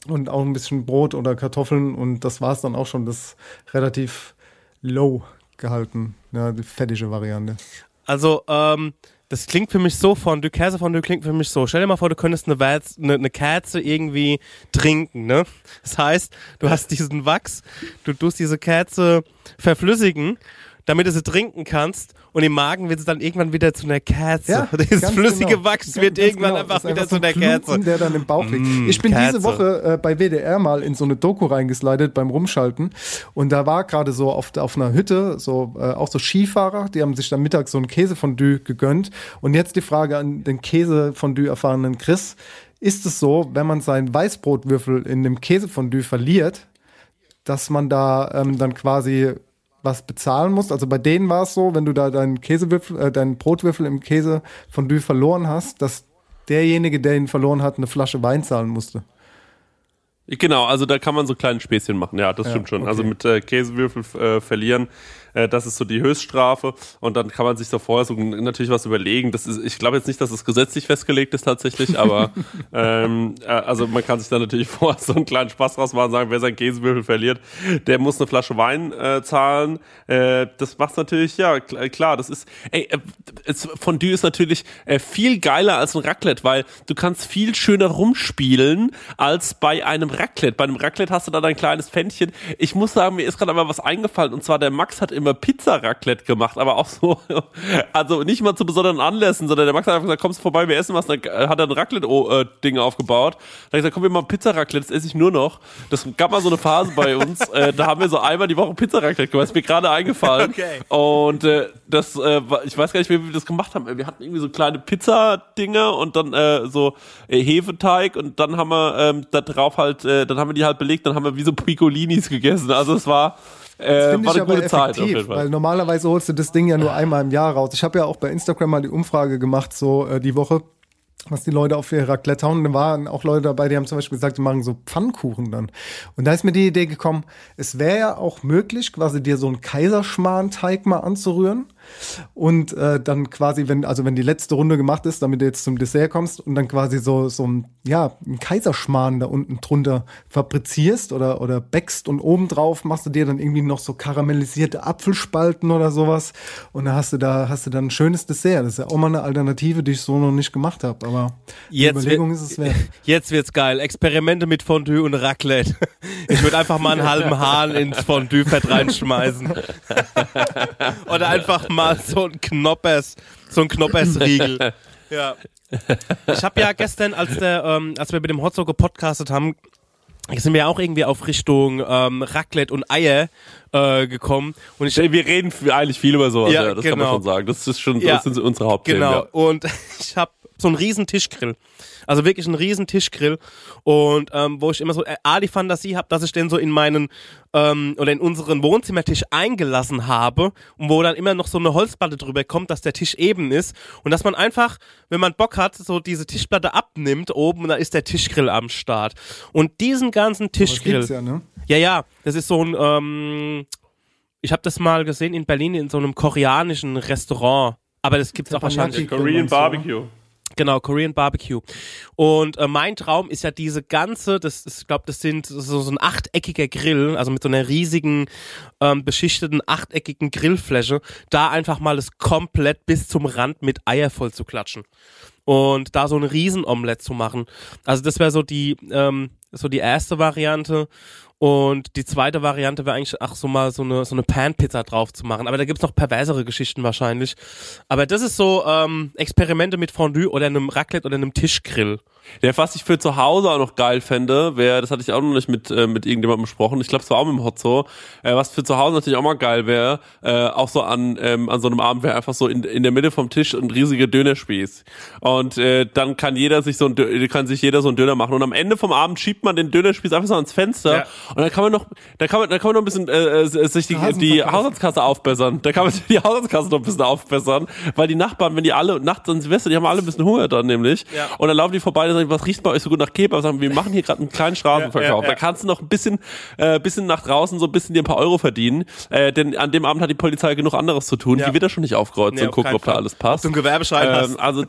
[SPEAKER 3] und auch ein bisschen Brot oder Kartoffeln. Und das war's dann auch schon. Das relativ low gehalten. Ja, die fettige Variante.
[SPEAKER 7] Also, ähm, das klingt für mich so Fondue, Käsefondue klingt für mich so. Stell dir mal vor, du könntest eine, Wärz, eine, eine Kerze irgendwie trinken, ne? Das heißt, du hast diesen Wachs, du tust diese Kerze verflüssigen, damit du sie trinken kannst und im Magen wird es dann irgendwann wieder zu einer Kerze. Dieses
[SPEAKER 3] ganz
[SPEAKER 7] flüssige
[SPEAKER 3] genau.
[SPEAKER 7] Wachs wird
[SPEAKER 3] ganz
[SPEAKER 7] irgendwann
[SPEAKER 3] genau.
[SPEAKER 7] einfach wieder
[SPEAKER 3] einfach
[SPEAKER 7] zu
[SPEAKER 3] so
[SPEAKER 7] einer
[SPEAKER 3] ein
[SPEAKER 7] Kerze.
[SPEAKER 3] Klumpen, der dann im Bauch liegt.
[SPEAKER 7] Mm,
[SPEAKER 3] ich bin
[SPEAKER 7] Kerze.
[SPEAKER 3] diese Woche äh, bei WDR mal in so eine Doku reingeslidet beim Rumschalten und da war gerade so auf, auf einer Hütte so äh, auch so Skifahrer, die haben sich dann mittags so ein Käsefondue gegönnt und jetzt die Frage an den Käsefondue erfahrenen Chris, ist es so, wenn man seinen Weißbrotwürfel in dem Käsefondue verliert, dass man da ähm, dann quasi was bezahlen musst. Also bei denen war es so, wenn du da deinen Käsewürfel, äh, deinen Brotwürfel im Käsefondue verloren hast, dass derjenige, der ihn verloren hat, eine Flasche Wein zahlen musste.
[SPEAKER 8] Genau, also da kann man so kleine Späßchen machen. Ja, das
[SPEAKER 3] Ja,
[SPEAKER 8] stimmt schon.
[SPEAKER 3] okay.
[SPEAKER 8] Also mit äh, Käsewürfel äh, verlieren, äh, das ist so die Höchststrafe. Und dann kann man sich so vorher so natürlich was überlegen. Das ist, ich glaube jetzt nicht, dass es gesetzlich festgelegt ist tatsächlich, aber ähm, äh, also man kann sich dann natürlich vorher so einen kleinen Spaß draus machen, sagen, wer seinen Käsewürfel verliert, der muss eine Flasche Wein äh, zahlen. Äh, das macht natürlich, ja, kl klar, das ist, ey, äh, Fondue ist natürlich äh, viel geiler als ein Raclette, weil du kannst viel schöner rumspielen als bei einem Raclette. Bei einem Raclette hast du dann ein kleines Pfännchen. Ich muss sagen, mir ist gerade aber was eingefallen und zwar der Max hat immer Pizza-Raclette gemacht, aber auch so, also nicht mal zu besonderen Anlässen, sondern der Max hat einfach gesagt, kommst du vorbei, wir essen was, dann äh, hat er ein Raclette-Ding aufgebaut. Dann hat er gesagt, komm, wir machen Pizza-Raclette, das esse ich nur noch. Das gab mal so eine Phase bei uns, äh, da haben wir so einmal die Woche Pizza-Raclette gemacht, ist mir gerade eingefallen.
[SPEAKER 7] Okay.
[SPEAKER 8] Und äh, das, äh, ich weiß gar nicht, wie wir das gemacht haben. Wir hatten irgendwie so kleine Pizza-Dinger und dann äh, so äh, Hefeteig und dann haben wir ähm, da drauf halt, äh, dann haben wir die halt belegt, dann haben wir wie so Piccolinis gegessen. Also es war, äh,
[SPEAKER 3] Finde
[SPEAKER 8] war
[SPEAKER 3] ich aber effektiv, weil normalerweise holst du das Ding ja nur einmal im Jahr raus. Ich habe ja auch bei Instagram mal die Umfrage gemacht, so äh, die Woche, was die Leute auf Raclette hauen. Da waren auch Leute dabei, die haben zum Beispiel gesagt, die machen so Pfannkuchen dann. Und da ist mir die Idee gekommen, es wäre ja auch möglich, quasi dir so einen Kaiserschmarrn-Teig mal anzurühren Und äh, dann quasi, wenn, also wenn die letzte Runde gemacht ist, damit du jetzt zum Dessert kommst und dann quasi so, so ein, ja, ein Kaiserschmarrn da unten drunter fabrizierst oder, oder backst und obendrauf machst du dir dann irgendwie noch so karamellisierte Apfelspalten oder sowas. Und dann hast du da, hast du dann ein schönes Dessert. Das ist ja auch mal eine Alternative, die ich so noch nicht gemacht habe. Aber die
[SPEAKER 7] Jetzt
[SPEAKER 3] Überlegung
[SPEAKER 7] wird-
[SPEAKER 3] ist es wert.
[SPEAKER 7] Jetzt wird's geil. Experimente mit Fondue und Raclette. Ich würde einfach mal einen halben Hahn ins Fondue-Fett reinschmeißen. Oder einfach mal so ein Knoppers, so ein Knoppersriegel. Ja. Ich habe ja gestern, als der, ähm, als wir mit dem Hotzo gepodcastet haben, sind wir auch irgendwie auf Richtung ähm, Raclette und Eier äh, gekommen. Und ich,
[SPEAKER 8] Wir reden eigentlich viel über sowas,
[SPEAKER 7] Ja,
[SPEAKER 8] ja, das kann man
[SPEAKER 7] genau.
[SPEAKER 8] schon sagen. Das ist schon,
[SPEAKER 7] Ja.
[SPEAKER 8] das sind unsere Hauptthemen.
[SPEAKER 7] Genau.
[SPEAKER 8] Ja.
[SPEAKER 7] Und ich habe so einen riesen Tischgrill. Also wirklich einen riesen Tischgrill. Und ähm, wo ich immer so äh, A, die Fantasie habe, dass ich den so in meinen ähm, oder in unseren Wohnzimmertisch eingelassen habe und wo dann immer noch so eine Holzplatte drüber kommt, dass der Tisch eben ist. Und dass man einfach, wenn man Bock hat, so diese Tischplatte abnimmt oben und dann ist der Tischgrill am Start. Und diesen ganzen
[SPEAKER 3] Das
[SPEAKER 7] Tischgrill.
[SPEAKER 3] gibt's ja, ne?
[SPEAKER 7] Ja, ja, das ist so ein, ähm, ich habe das mal gesehen in Berlin in so einem koreanischen Restaurant. Aber das gibt's auch wahrscheinlich.
[SPEAKER 8] Korean Barbecue.
[SPEAKER 7] Genau, Korean Barbecue. Und äh, mein Traum ist ja diese ganze, das ist, ich glaube, das sind so, so ein achteckiger Grill, also mit so einer riesigen, ähm, beschichteten achteckigen Grillfläche, da einfach mal das komplett bis zum Rand mit Eier voll zu klatschen. Und da so ein Riesenomelett zu machen. Also das wäre so die, ähm, so die erste Variante. Und die zweite Variante wäre eigentlich, ach, so mal so eine, so eine Pan-Pizza drauf zu machen. Aber da gibt's noch perversere Geschichten wahrscheinlich. Aber das ist so ähm, Experimente mit Fondue oder einem Raclette oder einem Tischgrill.
[SPEAKER 8] Der, was ich für zu Hause auch noch geil fände, wäre, das hatte ich auch noch nicht mit, äh, mit irgendjemandem besprochen, ich glaube, es war auch mit dem Hotzo, äh, was für zu Hause natürlich auch mal geil wäre, äh, auch so an, ähm, an so einem Abend wäre einfach so in, in der Mitte vom Tisch ein riesiger Dönerspieß. Und äh, dann kann jeder sich so ein, Dö- kann sich jeder so einen Döner machen. Und am Ende vom Abend schiebt man den Dönerspieß einfach so ans Fenster
[SPEAKER 7] Ja.
[SPEAKER 8] und dann kann man noch, da kann man, da kann man noch ein bisschen äh, äh, sich die, die. Haushaltskasse aufbessern. Da kann man sich die Haushaltskasse noch ein bisschen aufbessern, weil die Nachbarn, wenn die alle nachts an Silvester, die haben alle ein bisschen Hunger dann nämlich.
[SPEAKER 7] Ja.
[SPEAKER 8] Und dann laufen die vorbei sagen, was riecht bei euch so gut nach Kebab? Sagen, wir machen hier gerade einen kleinen Straßenverkauf.
[SPEAKER 7] Ja, ja, ja.
[SPEAKER 8] Da kannst du noch ein bisschen, äh, bisschen nach draußen so ein bisschen dir ein paar Euro verdienen. Äh, denn an dem Abend hat die Polizei genug anderes zu tun.
[SPEAKER 7] Ja.
[SPEAKER 8] Die wird da schon nicht aufkreuzen
[SPEAKER 7] Nee,
[SPEAKER 8] und
[SPEAKER 7] auf
[SPEAKER 8] gucken, ob da
[SPEAKER 7] Fall.
[SPEAKER 8] alles passt.
[SPEAKER 7] Ob du einen Gewerbeschein hast.
[SPEAKER 8] Ähm, also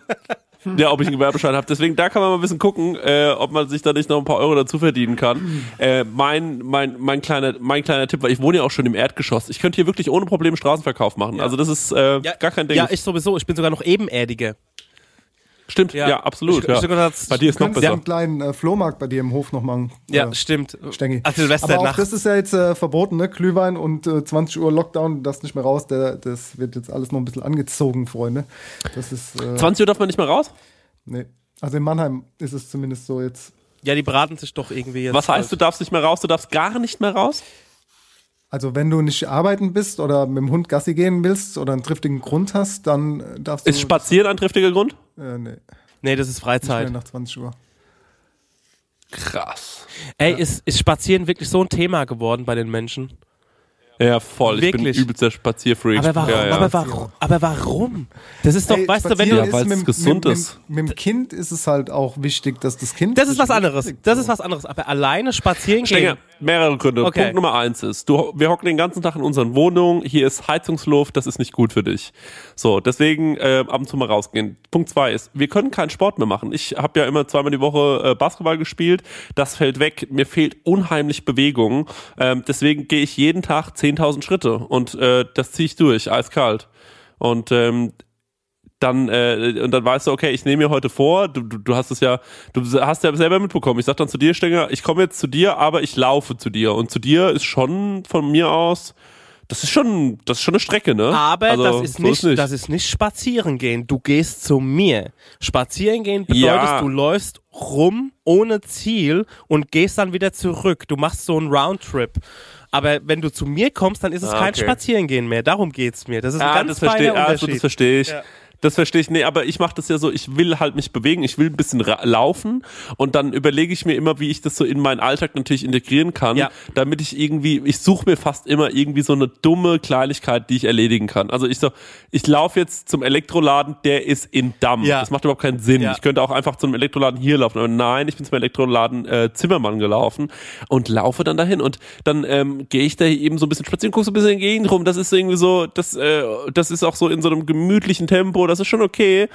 [SPEAKER 8] ja, ob ich einen Gewerbeschein habe. Deswegen, da kann man mal ein bisschen gucken, äh, ob man sich da nicht noch ein paar Euro dazu verdienen kann. Äh, mein, mein, mein, kleiner, mein kleiner Tipp, weil ich wohne ja auch schon im Erdgeschoss. Ich könnte hier wirklich ohne Probleme Straßenverkauf machen. Also das ist äh, gar kein Ding.
[SPEAKER 7] Ja, ich sowieso. Ich bin sogar noch ebenerdiger.
[SPEAKER 8] Stimmt, ja, absolut.
[SPEAKER 7] Ich,
[SPEAKER 8] ja.
[SPEAKER 7] das-
[SPEAKER 8] Bei dir ist noch besser.
[SPEAKER 3] einen kleinen äh, Flohmarkt bei dir im Hof noch machen.
[SPEAKER 7] Ja,
[SPEAKER 3] Äh,
[SPEAKER 7] stimmt.
[SPEAKER 3] Stengi.
[SPEAKER 7] Ach, Silvester
[SPEAKER 3] Aber auch
[SPEAKER 7] nachts.
[SPEAKER 3] das ist ja jetzt äh, verboten, ne? Glühwein und äh, 20 Uhr Lockdown, das nicht mehr raus. Der, das wird jetzt alles noch ein bisschen angezogen, Freunde. Das ist. Äh,
[SPEAKER 8] 20 Uhr darf man nicht mehr raus?
[SPEAKER 3] nee. Also in Mannheim ist es zumindest so jetzt.
[SPEAKER 7] Ja, die braten sich doch irgendwie jetzt.
[SPEAKER 8] Was heißt, du darfst nicht mehr raus? Du darfst gar nicht mehr raus?
[SPEAKER 3] Also wenn du nicht arbeiten bist oder mit dem Hund Gassi gehen willst oder einen triftigen Grund hast, dann äh, darfst du.
[SPEAKER 8] Ist Spazieren ein triftiger Grund?
[SPEAKER 3] Äh, nee,
[SPEAKER 7] Nee, das ist
[SPEAKER 3] nicht mehr
[SPEAKER 7] Freizeit.
[SPEAKER 3] nach 20 Uhr.
[SPEAKER 8] Krass.
[SPEAKER 7] Ey, ist, ist Spazieren wirklich so ein Thema geworden bei den Menschen?
[SPEAKER 8] Ja, voll. Ich
[SPEAKER 7] Wirklich?
[SPEAKER 8] bin übelster Spazierfreak.
[SPEAKER 7] Aber warum?
[SPEAKER 8] Ja, ja.
[SPEAKER 7] Aber warum? Aber warum? Das ist doch,
[SPEAKER 3] Ey,
[SPEAKER 7] weißt du, wenn du.
[SPEAKER 3] Ist mit,
[SPEAKER 8] gesund
[SPEAKER 3] mit,
[SPEAKER 8] ist.
[SPEAKER 3] Mit, mit dem Kind ist es halt auch wichtig, dass das Kind.
[SPEAKER 7] Das ist was anderes. Das
[SPEAKER 3] so.
[SPEAKER 7] ist was anderes. Aber alleine spazieren
[SPEAKER 8] Stenger,
[SPEAKER 7] gehen.
[SPEAKER 8] mehrere Gründe.
[SPEAKER 7] Okay.
[SPEAKER 8] Punkt Nummer eins ist, du, wir hocken den ganzen Tag in unseren Wohnungen, hier ist Heizungsluft, das ist nicht gut für dich. So, deswegen äh, ab und zu mal rausgehen. Punkt zwei ist, wir können keinen Sport mehr machen. Ich habe ja immer zweimal die Woche äh, Basketball gespielt, das fällt weg, mir fehlt unheimlich Bewegung. Ähm, deswegen gehe ich jeden Tag 10.000 Schritte und äh, das ziehe ich durch, eiskalt. Und ähm, dann äh, und dann weißt du, okay, ich nehme mir heute vor, du, du, du hast es ja, du hast ja selber mitbekommen. Ich sag dann zu dir, Stenger, ich komme jetzt zu dir, aber ich laufe zu dir. Und zu dir ist schon von mir aus, das ist schon, das ist schon eine Strecke, ne?
[SPEAKER 7] Aber
[SPEAKER 8] Also,
[SPEAKER 7] das, ist
[SPEAKER 8] so
[SPEAKER 7] nicht, das ist nicht spazieren gehen. Du gehst zu mir. Spazieren gehen bedeutet,
[SPEAKER 8] Ja.
[SPEAKER 7] du läufst rum ohne Ziel und gehst dann wieder zurück. Du machst so einen Roundtrip. Aber wenn du zu mir kommst, dann ist es
[SPEAKER 8] Ah,
[SPEAKER 7] kein
[SPEAKER 8] okay.
[SPEAKER 7] Spazierengehen mehr. Darum geht's mir. Das ist ein
[SPEAKER 8] Ah,
[SPEAKER 7] ganz
[SPEAKER 8] das verstehe
[SPEAKER 7] feiner
[SPEAKER 8] also,
[SPEAKER 7] Unterschied.
[SPEAKER 8] das verstehe ich.
[SPEAKER 7] Ja.
[SPEAKER 8] Das verstehe ich. Nee, aber ich mache das ja so, ich will halt mich bewegen, ich will ein bisschen laufen und dann überlege ich mir immer, wie ich das so in meinen Alltag natürlich integrieren kann,
[SPEAKER 7] Ja.
[SPEAKER 8] damit ich irgendwie, ich suche mir fast immer irgendwie so eine dumme Kleinigkeit, die ich erledigen kann. Also ich so, ich laufe jetzt zum Elektroladen, der ist in Damm.
[SPEAKER 7] Ja.
[SPEAKER 8] Das macht überhaupt keinen Sinn.
[SPEAKER 7] Ja.
[SPEAKER 8] Ich könnte auch einfach zum Elektroladen hier laufen. Aber nein, ich bin zum Elektroladen äh, Zimmermann gelaufen und laufe dann dahin und dann ähm, gehe ich da eben so ein bisschen spazieren, gucke so ein bisschen in die Gegend rum. Das ist irgendwie so, das, äh, das ist auch so in so einem gemütlichen Tempo, das ist schon okay.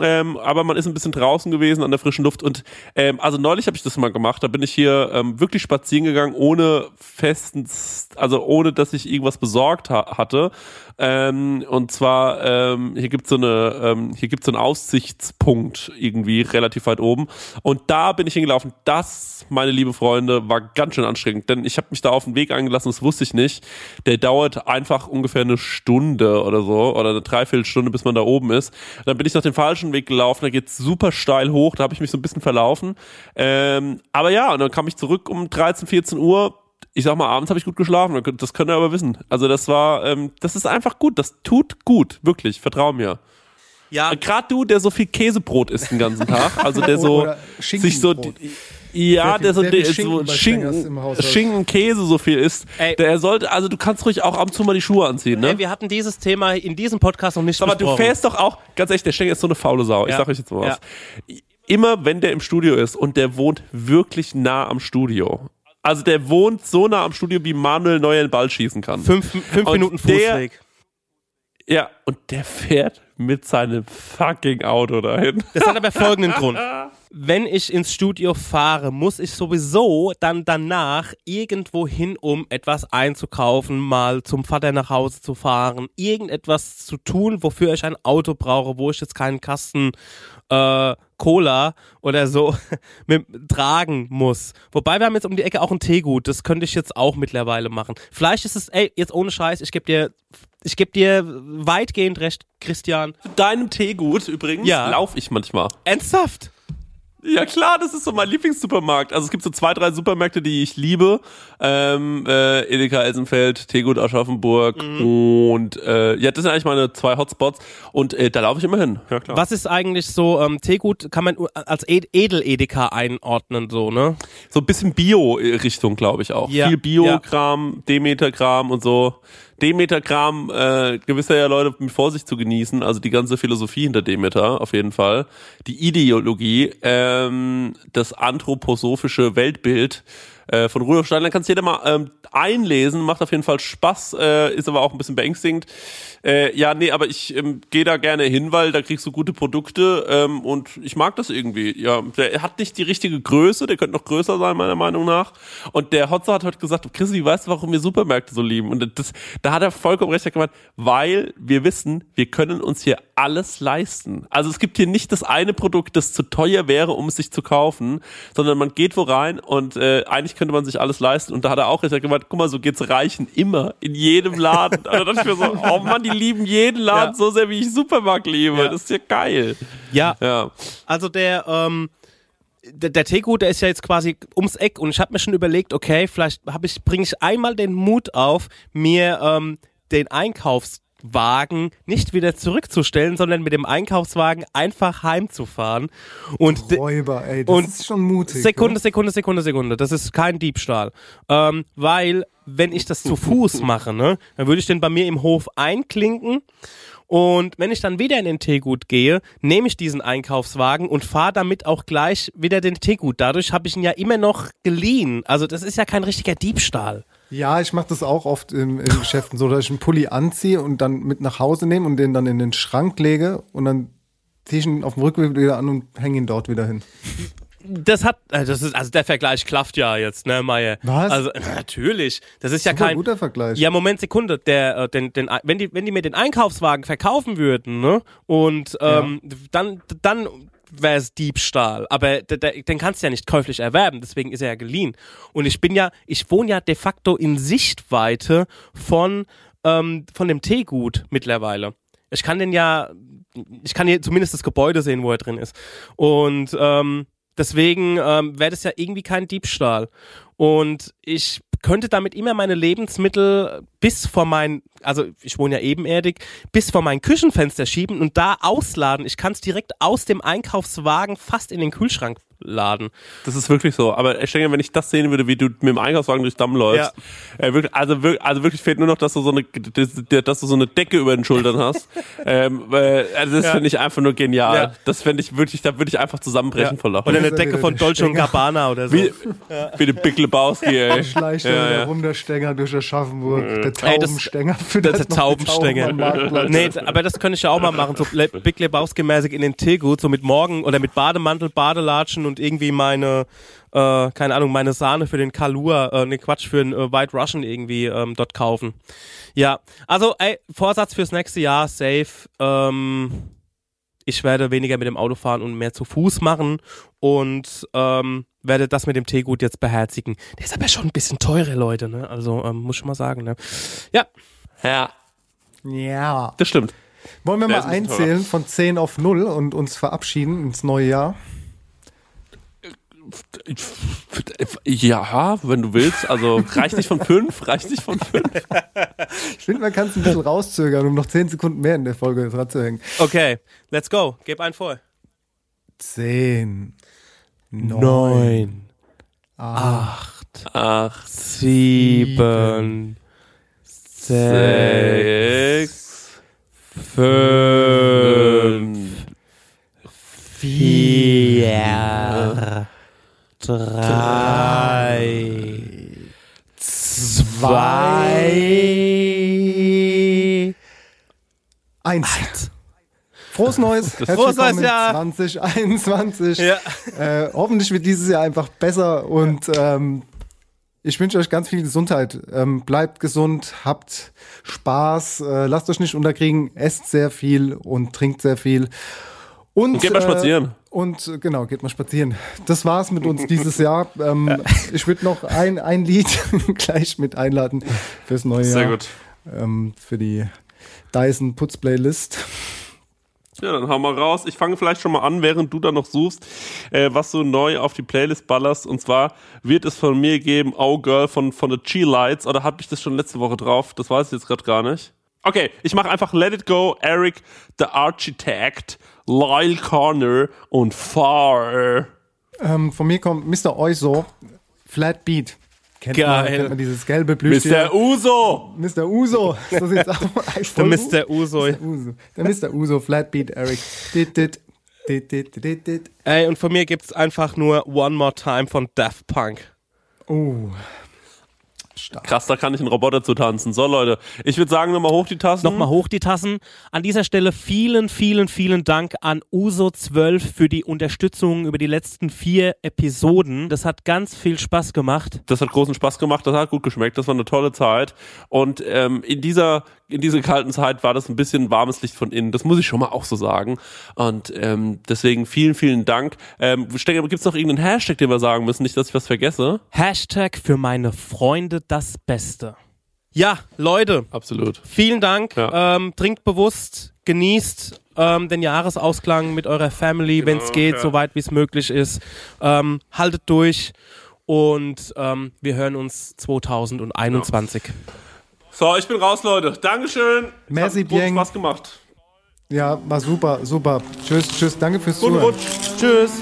[SPEAKER 8] Ähm, aber man ist ein bisschen draußen gewesen an der frischen Luft. Und ähm, also neulich habe ich das mal gemacht. Da bin ich hier ähm, wirklich spazieren gegangen, ohne festen, also ohne dass ich irgendwas besorgt ha hatte. Ähm, und zwar, ähm, hier gibt's so eine, ähm, hier gibt's so einen Aussichtspunkt irgendwie relativ weit oben. Und da bin ich hingelaufen. Das, meine liebe Freunde, war ganz schön anstrengend, denn ich habe mich da auf den Weg eingelassen, das wusste ich nicht. Der dauert einfach ungefähr eine Stunde oder so, oder eine Dreiviertelstunde, bis man da oben ist. Dann bin ich noch den falschen Weg gelaufen, da geht's super steil hoch, da habe ich mich so ein bisschen verlaufen. Ähm, aber ja, und dann kam ich zurück um 13, 14 Uhr ich sag mal, abends habe ich gut geschlafen, das könnt ihr aber wissen. Also das war, ähm, das ist einfach gut, das tut gut, wirklich, vertrau mir.
[SPEAKER 7] Ja.
[SPEAKER 8] Gerade du, der so viel Käsebrot isst den ganzen Tag, also der so
[SPEAKER 3] Oder
[SPEAKER 8] sich so ja, der so der
[SPEAKER 3] Schinken
[SPEAKER 8] so Schinken. Schinken, Käse so viel isst,
[SPEAKER 7] Ey.
[SPEAKER 8] der sollte, also du kannst ruhig auch ab und zu mal die Schuhe anziehen, ne?
[SPEAKER 7] Ey, wir hatten dieses Thema in diesem Podcast noch nicht
[SPEAKER 8] Aber du fährst doch auch, ganz ehrlich, der Stenger ist so eine faule Sau. Ich
[SPEAKER 7] Ja.
[SPEAKER 8] sag euch jetzt mal was. Immer wenn der im Studio ist und der wohnt wirklich nah am Studio. Also der wohnt so nah am Studio, wie Manuel Neuer den Ball schießen kann.
[SPEAKER 7] Fünf, fünf Minuten Fußweg.
[SPEAKER 8] Ja, und der fährt mit seinem fucking Auto dahin.
[SPEAKER 7] Das hat aber folgenden Grund. Wenn ich ins Studio fahre, muss ich sowieso dann danach irgendwo hin, um etwas einzukaufen, mal zum Vater nach Hause zu fahren, irgendetwas zu tun, wofür ich ein Auto brauche, wo ich jetzt keinen Kasten äh, Cola oder so mit, tragen muss. Wobei wir haben jetzt um die Ecke auch ein Teegut, das könnte ich jetzt auch mittlerweile machen. Vielleicht ist es, ey, jetzt ohne Scheiß, ich gebe dir, ich gebe dir weitgehend recht, Christian.
[SPEAKER 8] Zu deinem Teegut übrigens
[SPEAKER 7] Ja.
[SPEAKER 8] laufe ich manchmal.
[SPEAKER 7] Ernsthaft?
[SPEAKER 8] Ja klar, das ist so mein Lieblingssupermarkt. Also es gibt so zwei, drei Supermärkte, die ich liebe. Ähm, äh, Edeka Elsenfeld, Teegut Aschaffenburg
[SPEAKER 7] Mhm.
[SPEAKER 8] und äh, ja, das sind eigentlich meine zwei Hotspots und äh, da laufe ich immer hin. Ja klar.
[SPEAKER 7] Was ist eigentlich so, ähm, Teegut kann man als Ed Edel-Edeka einordnen, so, ne?
[SPEAKER 8] So ein bisschen Bio-Richtung, glaube ich auch.
[SPEAKER 7] Ja,
[SPEAKER 8] Viel Bio-Kram, Demeter-Kram und so. Demeter-Kram, äh, gewisser ja Leute mit Vorsicht zu genießen, also die ganze Philosophie hinter Demeter, auf jeden Fall. Die Ideologie, ähm, das anthroposophische Weltbild äh, von Rudolf Steiner kannst jeder mal ähm, einlesen, macht auf jeden Fall Spaß, äh, ist aber auch ein bisschen beängstigend. Äh, ja, nee, aber ich ähm, gehe da gerne hin, weil da kriegst du gute Produkte ähm, und ich mag das irgendwie. Ja, der hat nicht die richtige Größe, der könnte noch größer sein, meiner Meinung nach. Und der Hotzer hat heute gesagt, Chrissy, weißt du, warum wir Supermärkte so lieben? Und das, da hat er vollkommen recht gemeint, weil wir wissen, wir können uns hier alles leisten. Also es gibt hier nicht das eine Produkt, das zu teuer wäre, um es sich zu kaufen, sondern man geht wo rein und äh, eigentlich könnte man sich alles leisten. Und da hat er auch gemeint, guck mal, so geht's Reichen immer, in jedem Laden. Also da dachte ich mir so, oh Mann, die lieben jeden Laden
[SPEAKER 7] Ja.
[SPEAKER 8] so sehr, wie ich Supermarkt liebe.
[SPEAKER 7] Ja.
[SPEAKER 8] Das ist ja geil.
[SPEAKER 7] Ja,
[SPEAKER 8] Ja.
[SPEAKER 7] also der, ähm, der, der Teegut, der ist ja jetzt quasi ums Eck und ich habe mir schon überlegt, okay, vielleicht ich, bringe ich einmal den Mut auf, mir ähm, den Einkaufswagen nicht wieder zurückzustellen, sondern mit dem Einkaufswagen einfach heimzufahren. Und
[SPEAKER 3] Räuber, ey, das
[SPEAKER 7] und
[SPEAKER 3] ist schon mutig.
[SPEAKER 7] Sekunde,
[SPEAKER 3] ne?
[SPEAKER 7] Sekunde, Sekunde, Sekunde. Das ist kein Diebstahl. Ähm, weil, wenn ich das zu Fuß mache, ne, dann würde ich den bei mir im Hof einklinken. Und wenn ich dann wieder in den Teegut gehe, nehme ich diesen Einkaufswagen und fahre damit auch gleich wieder den Teegut. Dadurch habe ich ihn ja immer noch geliehen. Also das ist ja kein richtiger Diebstahl.
[SPEAKER 3] Ja, ich mache das auch oft in, in Geschäften so, dass ich einen Pulli anziehe und dann mit nach Hause nehme und den dann in den Schrank lege und dann ziehe ich ihn auf dem Rückweg wieder an und hänge ihn dort wieder hin.
[SPEAKER 7] Das hat, äh, das ist, also der Vergleich klafft ja jetzt, ne, Meier?
[SPEAKER 3] Was?
[SPEAKER 7] Also, natürlich. Das ist ja
[SPEAKER 3] Super
[SPEAKER 7] kein.
[SPEAKER 3] guter Vergleich.
[SPEAKER 7] Ja, Moment, Sekunde. Der, äh, den, den, wenn, die, wenn die mir den Einkaufswagen verkaufen würden, ne? Und ähm, dann, dann wäre es Diebstahl. Aber den kannst du ja nicht käuflich erwerben, deswegen ist er ja geliehen. Und ich bin ja, ich wohne ja de facto in Sichtweite von, ähm, von dem Teegut mittlerweile. Ich kann den ja, ich kann hier zumindest das Gebäude sehen, wo er drin ist. Und ähm, deswegen ähm, wäre das ja irgendwie kein Diebstahl. Und ich könnte damit immer meine Lebensmittel bis vor mein, also ich wohne ja ebenerdig, bis vor mein Küchenfenster schieben und da ausladen. Ich kann es direkt aus dem Einkaufswagen fast in den Kühlschrank laden.
[SPEAKER 8] Das ist wirklich so. Aber ich denke, wenn ich das sehen würde, wie du mit dem Einkaufswagen durch Damm läufst, äh, wirklich, also, wirklich, also wirklich fehlt nur noch, dass du so eine, dass du so eine Decke über den Schultern hast. ähm, äh, also das
[SPEAKER 7] Ja.
[SPEAKER 8] finde ich einfach nur genial.
[SPEAKER 7] Ja.
[SPEAKER 8] Das fände ich wirklich, da würde ich einfach zusammenbrechen vor Lachen.
[SPEAKER 7] Oder eine Decke von Dolce und Gabbana oder so.
[SPEAKER 8] Wie, wie der Big Lebowski, ey.
[SPEAKER 3] Schleicht
[SPEAKER 8] Ja,
[SPEAKER 3] ja,
[SPEAKER 8] ja.
[SPEAKER 3] rum der Stenger durch Aschaffenburg. Der
[SPEAKER 7] Ey, das-.
[SPEAKER 3] Für das Tauben
[SPEAKER 7] Taubenstänger. Nee, aber das könnte ich ja auch mal machen, so Big Lebowski-mäßig in den Teegut, so mit Morgen oder mit Bademantel, Badelatschen und irgendwie meine, äh, keine Ahnung, meine Sahne für den Kalua, äh, ne Quatsch, für den äh, White Russian irgendwie ähm, dort kaufen. Ja, also ey, Vorsatz fürs nächste Jahr, safe. Ähm, ich werde weniger mit dem Auto fahren und mehr zu Fuß machen und ähm, werde das mit dem Teegut jetzt beherzigen. Der ist aber schon ein bisschen teurer, Leute, ne? Also ähm, muss ich mal sagen, ne? Ja.
[SPEAKER 8] Ja,
[SPEAKER 3] Ja.
[SPEAKER 8] das stimmt.
[SPEAKER 3] Wollen wir
[SPEAKER 8] Der
[SPEAKER 3] mal
[SPEAKER 8] ein
[SPEAKER 3] einzählen von 10 auf 0 und uns verabschieden ins neue Jahr?
[SPEAKER 8] Ja, wenn du willst. Also reicht nicht von fünf, reicht nicht von fünf.
[SPEAKER 3] Ich finde, man kann es ein bisschen rauszögern, um noch 10 Sekunden mehr in der Folge dran zu hängen.
[SPEAKER 7] Okay, let's go. Gib einen vor.
[SPEAKER 3] 10, 9,
[SPEAKER 7] Neun,
[SPEAKER 3] 8,
[SPEAKER 8] Acht,
[SPEAKER 7] sieben, sechs, fünf, vier, drei, zwei,
[SPEAKER 3] 1. Frohes Neues. Herzlich
[SPEAKER 7] Frohes neues Jahr.
[SPEAKER 3] in 2021.
[SPEAKER 7] Ja.
[SPEAKER 3] Äh, hoffentlich wird dieses Jahr einfach besser und ähm, ich wünsche euch ganz viel Gesundheit. Ähm, bleibt gesund, habt Spaß, äh, lasst euch nicht unterkriegen, esst sehr viel und trinkt sehr viel. Und,
[SPEAKER 8] Und geht mal spazieren.
[SPEAKER 3] Und äh, genau, geht mal spazieren. Das war's mit uns dieses Jahr. Ähm, Ich würde noch ein, ein Lied gleich mit einladen fürs neue Jahr.
[SPEAKER 8] Sehr gut.
[SPEAKER 3] Ähm, für die Dyson Putz Playlist.
[SPEAKER 8] Ja, dann hau mal raus. Ich fange vielleicht schon mal an, während du da noch suchst, äh, was du neu auf die Playlist ballerst. Und zwar wird es von mir geben, Oh Girl von, von The G-Lights. Oder hab ich das schon letzte Woche drauf? Das weiß ich jetzt gerade gar nicht. Okay, ich mache einfach Let It Go, Eric, The Architect, Lyle Corner und Far.
[SPEAKER 3] Ähm, von mir kommt Mr. Oizo, Flat Beat. Kennt
[SPEAKER 7] Geil.
[SPEAKER 3] Man, kennt man dieses gelbe Blüschen?
[SPEAKER 8] Mr. Uso!
[SPEAKER 3] Mr. Uso. So sieht's aus.
[SPEAKER 7] Der Mr. Uso.
[SPEAKER 3] Mr. Uso. Der Mr. Uso, Flat Beat, Eric. Dit, dit, dit, dit, dit, dit.
[SPEAKER 7] Ey, und von mir gibt's einfach nur One More Time von Daft Punk.
[SPEAKER 3] Oh.
[SPEAKER 8] Krass, da kann ich einen Roboter zu tanzen. So, Leute, ich würde sagen, nochmal hoch die Tassen.
[SPEAKER 7] Nochmal hoch die Tassen. An dieser Stelle vielen, vielen, vielen Dank an Uso12 für die Unterstützung über die letzten vier Episoden. Das hat ganz viel Spaß gemacht.
[SPEAKER 8] Das hat großen Spaß gemacht, das hat gut geschmeckt, das war eine tolle Zeit. Und ähm, in dieser in dieser kalten Zeit war das ein bisschen warmes Licht von innen. Das muss ich schon mal auch so sagen. Und ähm, deswegen vielen, vielen Dank. Ähm, gibt es noch irgendeinen Hashtag, den wir sagen müssen? Nicht, dass ich was vergesse.
[SPEAKER 7] Hashtag für meine Freunde das Beste. Ja, Leute,
[SPEAKER 8] Absolut.
[SPEAKER 7] vielen Dank.
[SPEAKER 8] Ja.
[SPEAKER 7] Ähm, trinkt bewusst, genießt ähm, den Jahresausklang mit eurer Family,
[SPEAKER 8] Genau,
[SPEAKER 7] wenn es geht,
[SPEAKER 8] ja.
[SPEAKER 7] so weit wie es möglich ist. Ähm, haltet durch und ähm, wir hören uns 2021.
[SPEAKER 8] So, ich bin raus, Leute. Dankeschön.
[SPEAKER 3] Merci
[SPEAKER 8] Hat
[SPEAKER 3] bien.
[SPEAKER 8] Spaß gemacht.
[SPEAKER 3] Ja, war super, super. Tschüss, tschüss. Danke fürs
[SPEAKER 8] Guten
[SPEAKER 3] Zuhören.
[SPEAKER 8] Rutsch.
[SPEAKER 7] Tschüss.